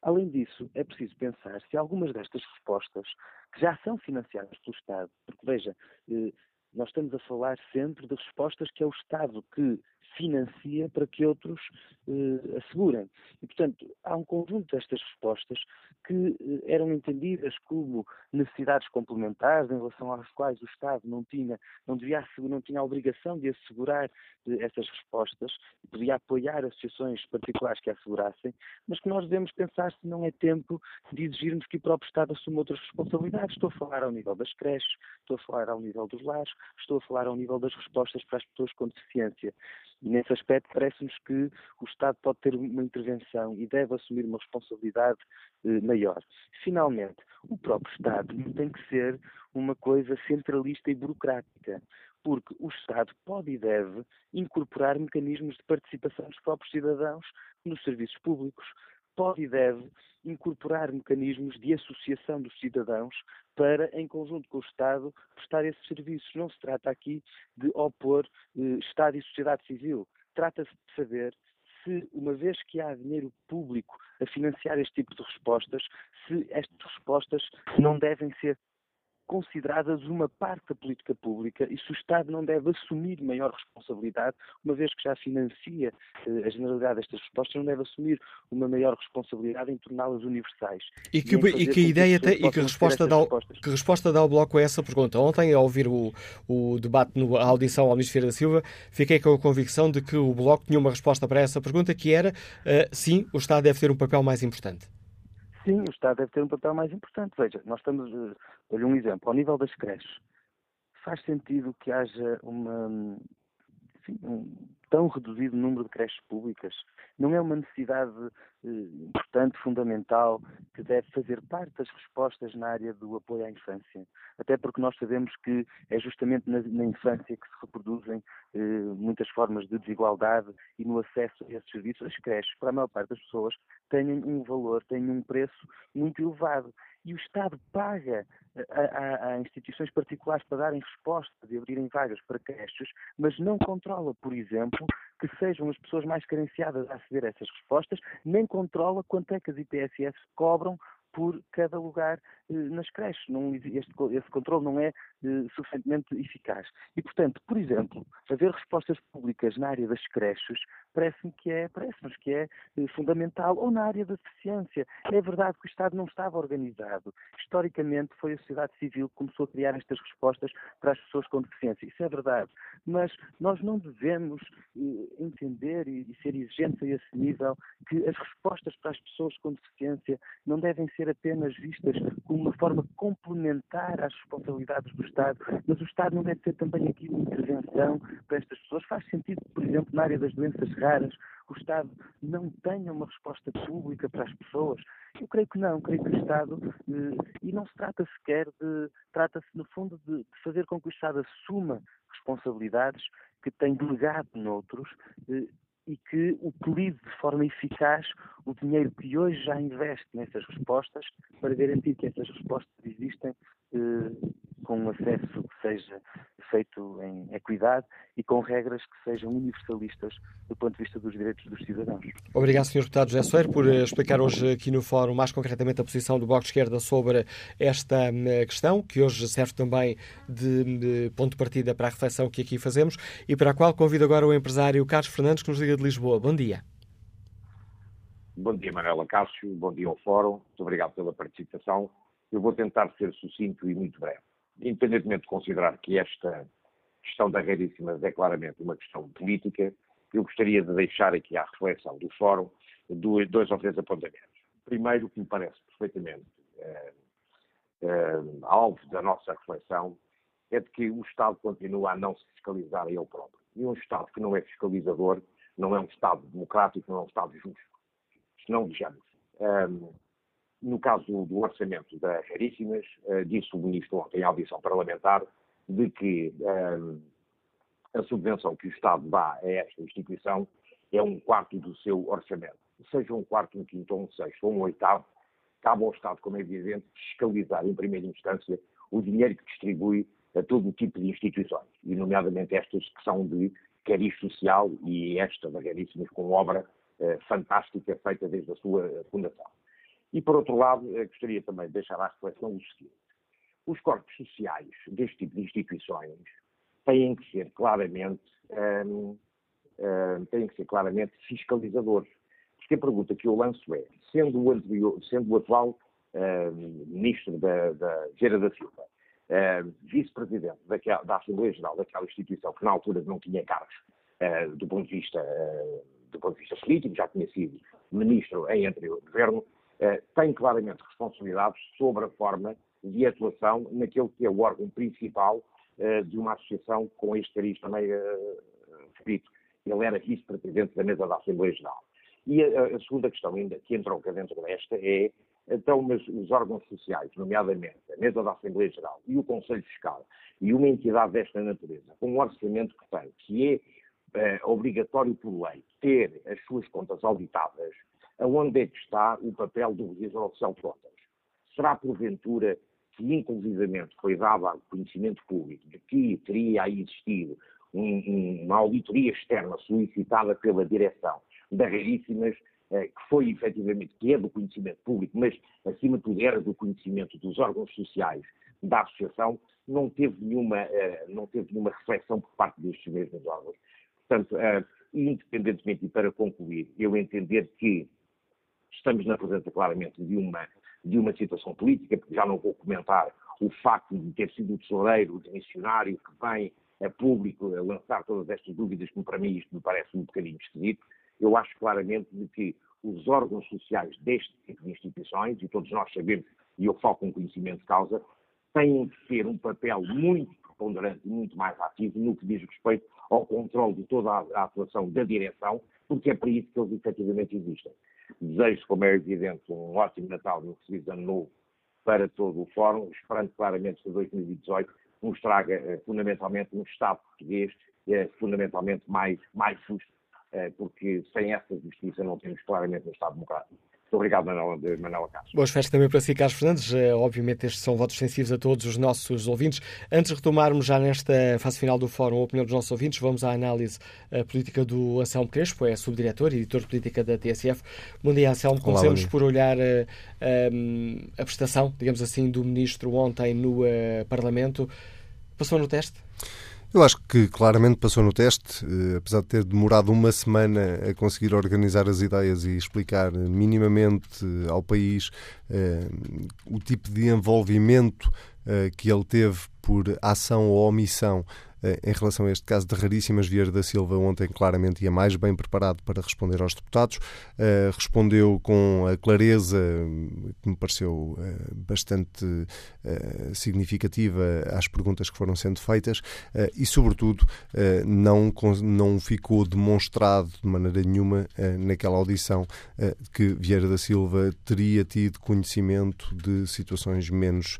Além disso, é preciso pensar se algumas destas respostas, que já são financiadas pelo Estado, porque veja, eh, nós estamos a falar sempre de respostas que é o Estado que financia para que outros eh, assegurem. E, portanto, há um conjunto destas respostas que eh, eram entendidas como necessidades complementares em relação às quais o Estado não tinha, não devia não tinha a obrigação de assegurar eh, essas respostas, podia apoiar associações particulares que assegurassem, mas que nós devemos pensar se não é tempo de exigirmos que o próprio Estado assuma outras responsabilidades. Estou a falar ao nível das creches, estou a falar ao nível dos lares, estou a falar ao nível das respostas para as pessoas com deficiência. E nesse aspecto parece-nos que o Estado pode ter uma intervenção e deve assumir uma responsabilidade eh, maior. Finalmente, o próprio Estado não tem que ser uma coisa centralista e burocrática, porque o Estado pode e deve incorporar mecanismos de participação dos próprios cidadãos nos serviços públicos, pode e deve incorporar mecanismos de associação dos cidadãos para, em conjunto com o Estado, prestar esses serviços. Não se trata aqui de opor eh, Estado e sociedade civil. Trata-se de saber se, uma vez que há dinheiro público a financiar este tipo de respostas, se estas respostas não devem ser consideradas uma parte da política pública e se o Estado não deve assumir maior responsabilidade, uma vez que já financia eh, a generalidade destas respostas, não deve assumir uma maior responsabilidade em torná-las universais. E que, e e que ideia tem, e que resposta, dá, que resposta dá o Bloco a essa pergunta? Ontem, ao ouvir o, o debate, no, a audição ao Ministro da Silva, fiquei com a convicção de que o Bloco tinha uma resposta para essa pergunta, que era, uh, sim, o Estado deve ter um papel mais importante. Sim, o Estado deve ter um papel mais importante. Veja, nós estamos, uh, olha um exemplo, ao nível das creches. Faz sentido que haja uma, enfim, um tão reduzido número de creches públicas? Não é uma necessidade eh, importante, fundamental, que deve fazer parte das respostas na área do apoio à infância? Até porque nós sabemos que é justamente na, na infância que se reproduzem eh, muitas formas de desigualdade e no acesso a esses serviços. As creches, para a maior parte das pessoas, têm um valor, têm um preço muito elevado e o Estado paga a, a, a, instituições particulares para darem respostas e abrirem vagas para creches, mas não controla, por exemplo, que sejam as pessoas mais carenciadas a aceder a essas respostas, nem controla quanto é que as IPSS cobram por cada lugar nas creches. Não, este, esse controle não é eh, suficientemente eficaz. E, portanto, por exemplo, haver respostas públicas na área das creches parece-me que é, parece-nos que é eh, fundamental, ou na área da deficiência. É verdade que o Estado não estava organizado. Historicamente foi a sociedade civil que começou a criar estas respostas para as pessoas com deficiência. Isso é verdade. Mas nós não devemos entender e, ser exigentes a esse nível que as respostas para as pessoas com deficiência não devem ser apenas vistas como uma forma complementar às responsabilidades do Estado, mas o Estado não deve ter também aqui uma intervenção para estas pessoas. Faz sentido, por exemplo, na área das doenças raras, o Estado não tenha uma resposta pública para as pessoas? Eu creio que não, creio que o Estado, eh, e não se trata sequer de, trata-se no fundo de, de fazer com que o Estado assuma responsabilidades que tem delegado noutros eh, e que utilize de forma eficaz o dinheiro que hoje já investe nessas respostas para garantir que essas respostas existem com um acesso que seja feito em equidade e com regras que sejam universalistas do ponto de vista dos direitos dos cidadãos. Obrigado, Sr. Deputado José Soeiro, por eh, explicar hoje aqui no Fórum mais concretamente a posição do Bloco de Esquerda sobre esta eh, questão, que hoje serve também de, de ponto de partida para a reflexão que aqui fazemos e para a qual convido agora o empresário Carlos Fernandes, que nos liga de Lisboa. Bom dia. Bom dia, Manuela Cássio. Bom dia ao Fórum. Muito obrigado pela participação. Eu vou tentar ser sucinto e muito breve independentemente de considerar que esta questão da raríssimas é claramente uma questão política, eu gostaria de deixar aqui à reflexão do Fórum dois, dois ou três apontamentos. Primeiro, que me parece perfeitamente eh, eh, alvo da nossa reflexão é de que o Estado continua a não se fiscalizar a ele próprio. E um Estado que não é fiscalizador não é um Estado democrático, não é um Estado justo. Se não vejamos. Um, no caso do orçamento da Caríssimas, uh, disse o Ministro ontem em audição parlamentar de que uh, a subvenção que o Estado dá a esta instituição é um quarto do seu orçamento. Seja um quarto, um quinto, um sexto ou um oitavo, cabe ao Estado, como é evidente, fiscalizar em primeira instância o dinheiro que distribui a todo tipo de instituições, e nomeadamente estas que são de cariz social e esta da Caríssimas com obra uh, fantástica feita desde a sua fundação. E, por outro lado, eh, gostaria também de deixar à reflexão o seguinte. Os corpos sociais deste tipo de instituições têm que ser claramente ehm, uh, têm que ser claramente fiscalizadores. Porque a pergunta que eu lanço é, sendo o, anterior, sendo o atual uh, ministro da, da Gera da Silva, vice-presidente da Assembleia Geral daquela instituição que na altura não tinha cargos do ponto de vista do ponto de vista político, já tinha sido ministro em anterior governo, tem claramente responsabilidades sobre a forma de atuação naquele que é o órgão principal de uma associação com este cariz também referido. Ele era vice-presidente da mesa da Assembleia Geral. E a, segunda questão ainda que entrou cá dentro desta é, então, mas os órgãos sociais, nomeadamente a mesa da Assembleia Geral e o Conselho Fiscal, e uma entidade desta natureza, com um orçamento que tem, que é obrigatório por lei ter as suas contas auditadas, aonde é que está o papel do revisor oficial de contas? Será porventura que inclusivamente foi dado ao conhecimento público de que teria existido um, uma auditoria externa solicitada pela direção da Raríssimas, eh, que foi efetivamente, que é do conhecimento público, mas acima de tudo era do conhecimento dos órgãos sociais da associação, não teve nenhuma, eh, não teve nenhuma reflexão por parte destes mesmos órgãos. Portanto, eh, independentemente, e para concluir, eu entender que estamos na presença claramente de uma, de uma situação política, porque já não vou comentar o facto de ter sido o tesoureiro, o missionário que vem a público a lançar todas estas dúvidas, que para mim isto me parece um bocadinho esquisito. Eu acho claramente de que os órgãos sociais deste tipo de instituições, e todos nós sabemos, e eu falo com conhecimento de causa, têm que ter um papel muito preponderante e muito mais ativo no que diz respeito ao controle de toda a, atuação da direção, porque é para isso que eles efetivamente existem. Desejo, como é evidente, um ótimo Natal e um feliz ano novo para todo o Fórum, esperando claramente que 2018 nos traga eh, fundamentalmente um Estado português eh, fundamentalmente mais, mais justo, eh, porque sem essa justiça não temos claramente um Estado democrático. Muito obrigado, Manuela, Manuela Castro. Boas festas também para si, Carlos Fernandes. Obviamente, estes são votos sensíveis a todos os nossos ouvintes. Antes de retomarmos já nesta fase final do Fórum a opinião dos nossos ouvintes, vamos à análise política do Anselmo Crespo, é subdiretor e editor de política da TSF. Bom dia, Anselmo. Comecemos por olhar a, a, a prestação, digamos assim, do Ministro ontem no Parlamento. Passou no teste? Eu acho que claramente passou no teste, eh, apesar de ter demorado uma semana a conseguir organizar as ideias e explicar minimamente ao país eh, o tipo de envolvimento eh, que ele teve por ação ou omissão em relação a este caso de raríssimas, Vieira da Silva ontem claramente ia mais bem preparado para responder aos deputados. Uh, respondeu com a clareza que me pareceu uh, bastante significativa às perguntas que foram sendo feitas e, sobretudo, não, não ficou demonstrado de maneira nenhuma naquela audição que Vieira da Silva teria tido conhecimento de situações menos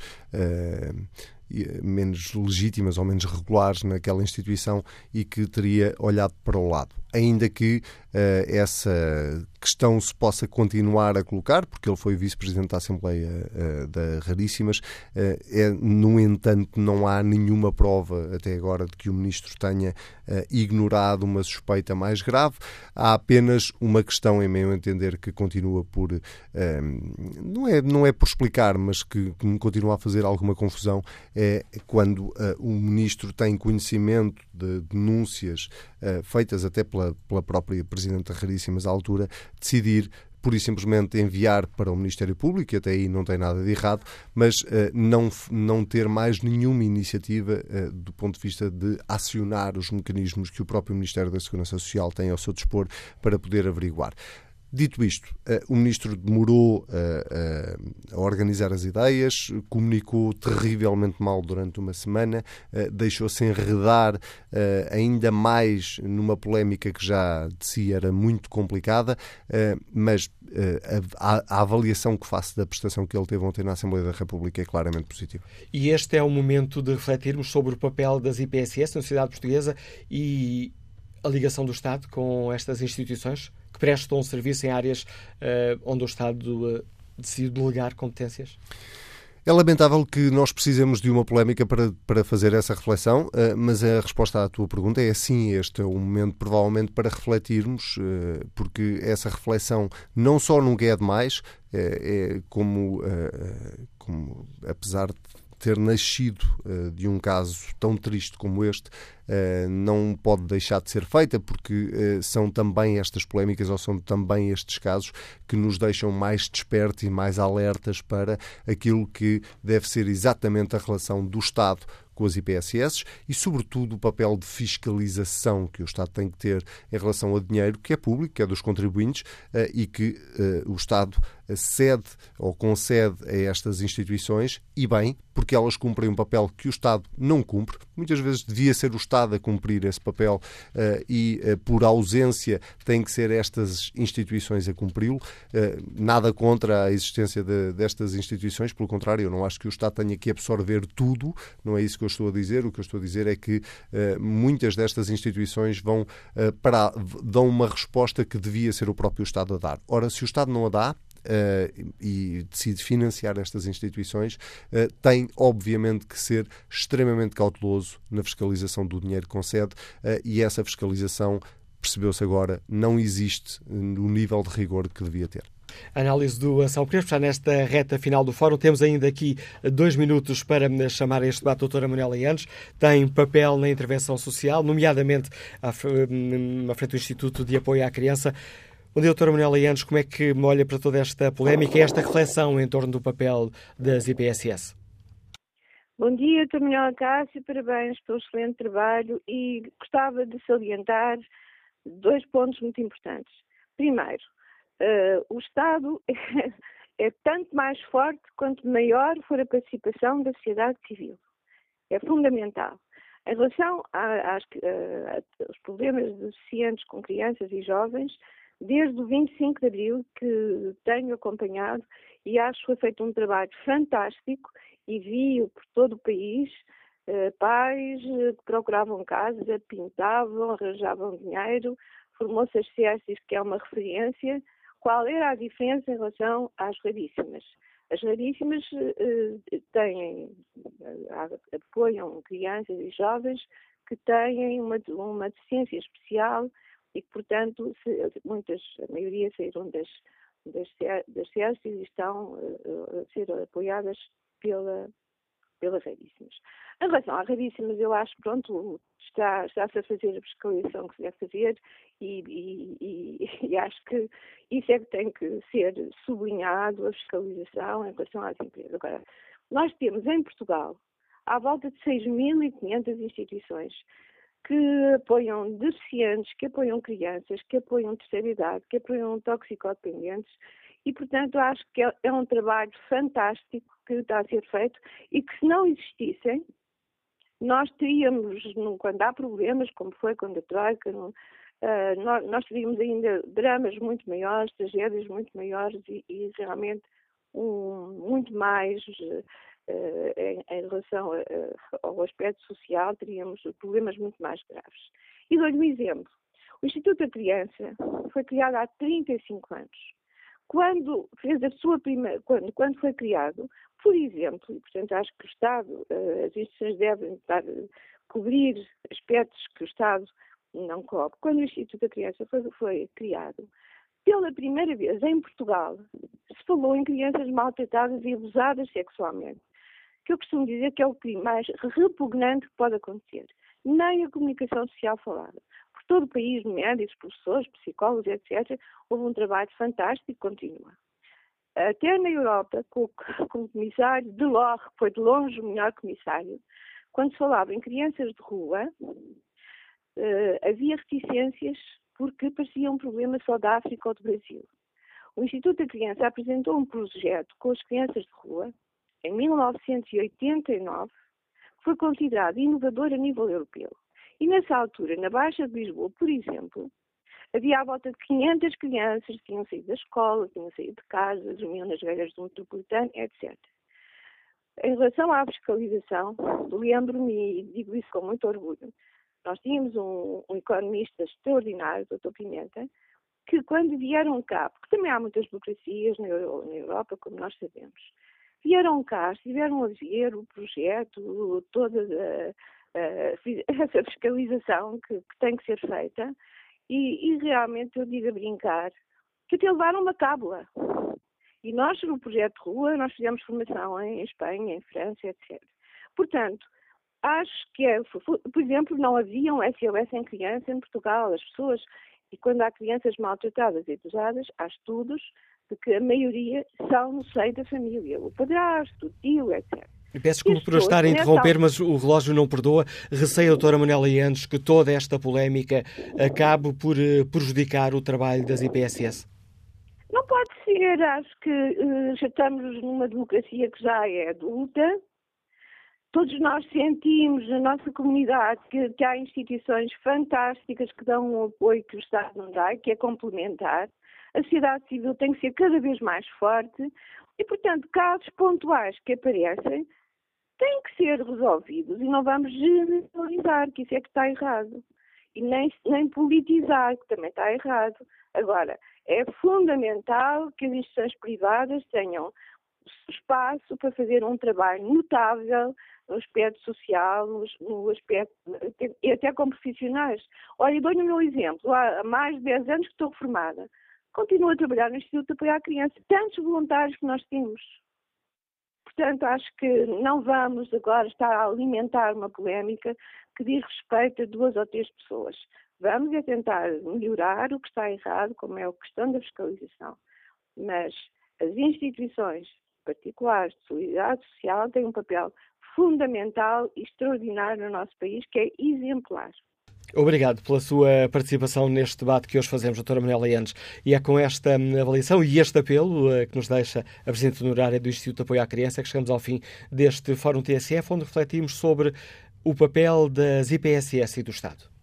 menos legítimas ou menos regulares naquela instituição e que teria olhado para o lado. Ainda que uh, essa questão se possa continuar a colocar, porque ele foi vice-presidente da Assembleia uh, da Raríssimas, uh, é, no entanto, não há nenhuma prova até agora de que o ministro tenha ignorado uma suspeita mais grave. Há apenas uma questão, em meu entender, que continua por. não, é, não é por explicar, mas que, que me continua a fazer alguma confusão, é quando o ministro tem conhecimento de denúncias feitas até pela pela, própria Presidente Raríssimas à altura, decidir por e simplesmente enviar para o Ministério Público, e até aí não tem nada de errado, mas uh, não, não ter mais nenhuma iniciativa uh, do ponto de vista de acionar os mecanismos que o próprio Ministério da Segurança Social tem ao seu dispor para poder averiguar. Dito isto, eh, o ministro demorou a, eh, eh, a, organizar as ideias, comunicou terrivelmente mal durante uma semana, deixou-se enredar ainda mais numa polémica que já de si era muito complicada, mas a, a avaliação que faço da prestação que ele teve ontem na Assembleia da República é claramente positiva. E este é o momento de refletirmos sobre o papel das IPSS na sociedade portuguesa e a ligação do Estado com estas instituições? Que prestam serviço em áreas uh, onde o Estado uh, decide delegar competências? É lamentável que nós precisemos de uma polémica para, para fazer essa reflexão, uh, mas a resposta à tua pergunta é sim, este é o momento provavelmente para refletirmos, porque essa reflexão não só nunca é demais, é, como, como, apesar de ter nascido de um caso tão triste como este, não pode deixar de ser feita, porque são também estas polémicas ou são também estes casos que nos deixam mais despertos e mais alertas para aquilo que deve ser exatamente a relação do Estado com as IPSS e, sobretudo, o papel de fiscalização que o Estado tem que ter em relação ao dinheiro que é público, que é dos contribuintes eh, e que eh, o Estado cede ou concede a estas instituições e bem, porque elas cumprem um papel que o Estado não cumpre. Muitas vezes devia ser o Estado a cumprir esse papel uh, e, uh, por ausência, têm que ser estas instituições a cumpri-lo. Uh, nada contra a existência de, destas instituições, pelo contrário, eu não acho que o Estado tenha que absorver tudo, não é isso que eu estou a dizer. O que eu estou a dizer é que muitas destas instituições vão para, dão uma resposta que devia ser o próprio Estado a dar. Ora, se o Estado não a dá, uh, e decide financiar estas instituições, uh, tem obviamente que ser extremamente cauteloso na fiscalização do dinheiro que concede uh, e essa fiscalização, percebeu-se agora, não existe no nível de rigor que devia ter. Análise do Ação. Queremos fechar nesta reta final do fórum. Temos ainda aqui dois minutos para chamar este debate a doutora Manuela Ianes. Tem papel na intervenção social, nomeadamente à frente do Instituto de Apoio à Criança. Bom dia, doutora Manuela Ianes. Como é que olha para toda esta polémica e esta reflexão em torno do papel das IPSS? Bom dia, doutora Manuela Cássio. Parabéns pelo excelente trabalho e gostava de salientar dois pontos muito importantes. Primeiro, uh, o Estado é, é tanto mais forte quanto maior for a participação da sociedade civil. É fundamental. Em relação aos problemas deficientes com crianças e jovens, desde o 25 de Abril que tenho acompanhado e acho que foi feito um trabalho fantástico e vi por todo o país eh, pais eh, que procuravam casa, pintavam, arranjavam dinheiro, formou-se as CSIs, que é uma referência. Qual era a diferença em relação às raríssimas? As raríssimas eh, têm, eh, apoiam crianças e jovens que têm uma, uma deficiência especial e que, portanto, se, muitas, a maioria saíram das, das, das e estão uh, a ser apoiadas pela, pela Raríssimas. Em relação à Raríssimas, eu acho, pronto, está, está-se a fazer a fiscalização que se deve fazer e, e, e, e, acho que isso é que tem que ser sublinhado, a fiscalização em relação às empresas. Agora, nós temos em Portugal à volta de 6.500 instituições que apoiam deficientes, que apoiam crianças, que apoiam terceira idade, que apoiam toxicodependentes. E, portanto, acho que é, é um trabalho fantástico que está a ser feito e que se não existissem, nós teríamos, quando há problemas, como foi quando a Troika, uh, nós, teríamos ainda dramas muito maiores, tragédias muito maiores e, e realmente um, muito mais em, em, relação a, ao aspecto social, teríamos problemas muito mais graves. E dou-lhe um exemplo. O Instituto da Criança foi criado há 35 anos. Quando fez a sua primeira, quando, quando foi criado, por exemplo, e portanto acho que o Estado, eh, as instituições devem estar, cobrir aspectos que o Estado não cobre. Quando o Instituto da Criança foi, foi criado, pela primeira vez em Portugal, se falou em crianças maltratadas e abusadas sexualmente que eu costumo dizer que é o crime mais repugnante que pode acontecer. Nem a comunicação social falada. Por todo o país, médicos, professores, psicólogos, etc., houve um trabalho fantástico e continua. Até na Europa, com, com o comissário Delors, que foi de longe o melhor comissário, quando se falava em crianças de rua, uh, havia reticências porque parecia um problema só da África ou do Brasil. O Instituto da Criança apresentou um projeto com as crianças de rua, em 1989, foi considerado inovador a nível europeu. E nessa altura, na Baixa de Lisboa, por exemplo, havia à volta de 500 crianças que tinham saído da escola, tinham saído de casa, dormiam nas velhas do metropolitano, etc. Em relação à fiscalização, lembro-me, e digo isso com muito orgulho, nós tínhamos um, um economista extraordinário, o Dr. Pimenta, que quando vieram cá, porque também há muitas burocracias na, na Europa, como nós sabemos, vieram cá, estiveram a ver o projeto, toda a, a, essa fiscalização que, que, tem que ser feita, e, e, realmente eu digo a brincar que até levaram uma cábula. E nós, no projeto Rua, nós fizemos formação em Espanha, em França, etc. Portanto, acho que, é, por exemplo, não havia um SOS em criança em Portugal. As pessoas, e quando há crianças maltratadas e abusadas, há estudos que a maioria são no seio da família. O padrasto, o tio, etc. Peço desculpa por estar a interromper, mas o relógio não perdoa. Receio, doutora Manuela Iandes, que toda esta polémica acabe por eh, prejudicar o trabalho das IPSS? Não pode ser. Acho que uh, já estamos numa democracia que já é adulta. Todos nós sentimos na nossa comunidade que, que há instituições fantásticas que dão um apoio que o Estado não dá, que é complementar. A sociedade civil tem que ser cada vez mais forte e, portanto, casos pontuais que aparecem têm que ser resolvidos e não vamos generalizar, que isso é que está errado. E nem, nem politizar, que também está errado. Agora, é fundamental que as instituições privadas tenham espaço para fazer um trabalho notável no aspecto social, no, aspecto, e até com profissionais. Olha, dou-lhe o meu exemplo. Há mais de 10 anos que estou reformada. Continuo a trabalhar no Instituto de Apoio à Criança. Tantos voluntários que nós temos. Portanto, acho que não vamos agora estar a alimentar uma polémica que diz respeito a duas ou três pessoas. Vamos é tentar melhorar o que está errado, como é a questão da fiscalização. Mas as instituições particulares de solidariedade social têm um papel fundamental e extraordinário no nosso país, que é exemplar. Obrigado pela sua participação neste debate que hoje fazemos, doutora Manuela Yanes. E é com esta hum, avaliação e este apelo uh, que nos deixa a Presidente Honorária do Instituto de Apoio à Criança que chegamos ao fim deste Fórum TSF, onde refletimos sobre o papel das IPSS e do Estado.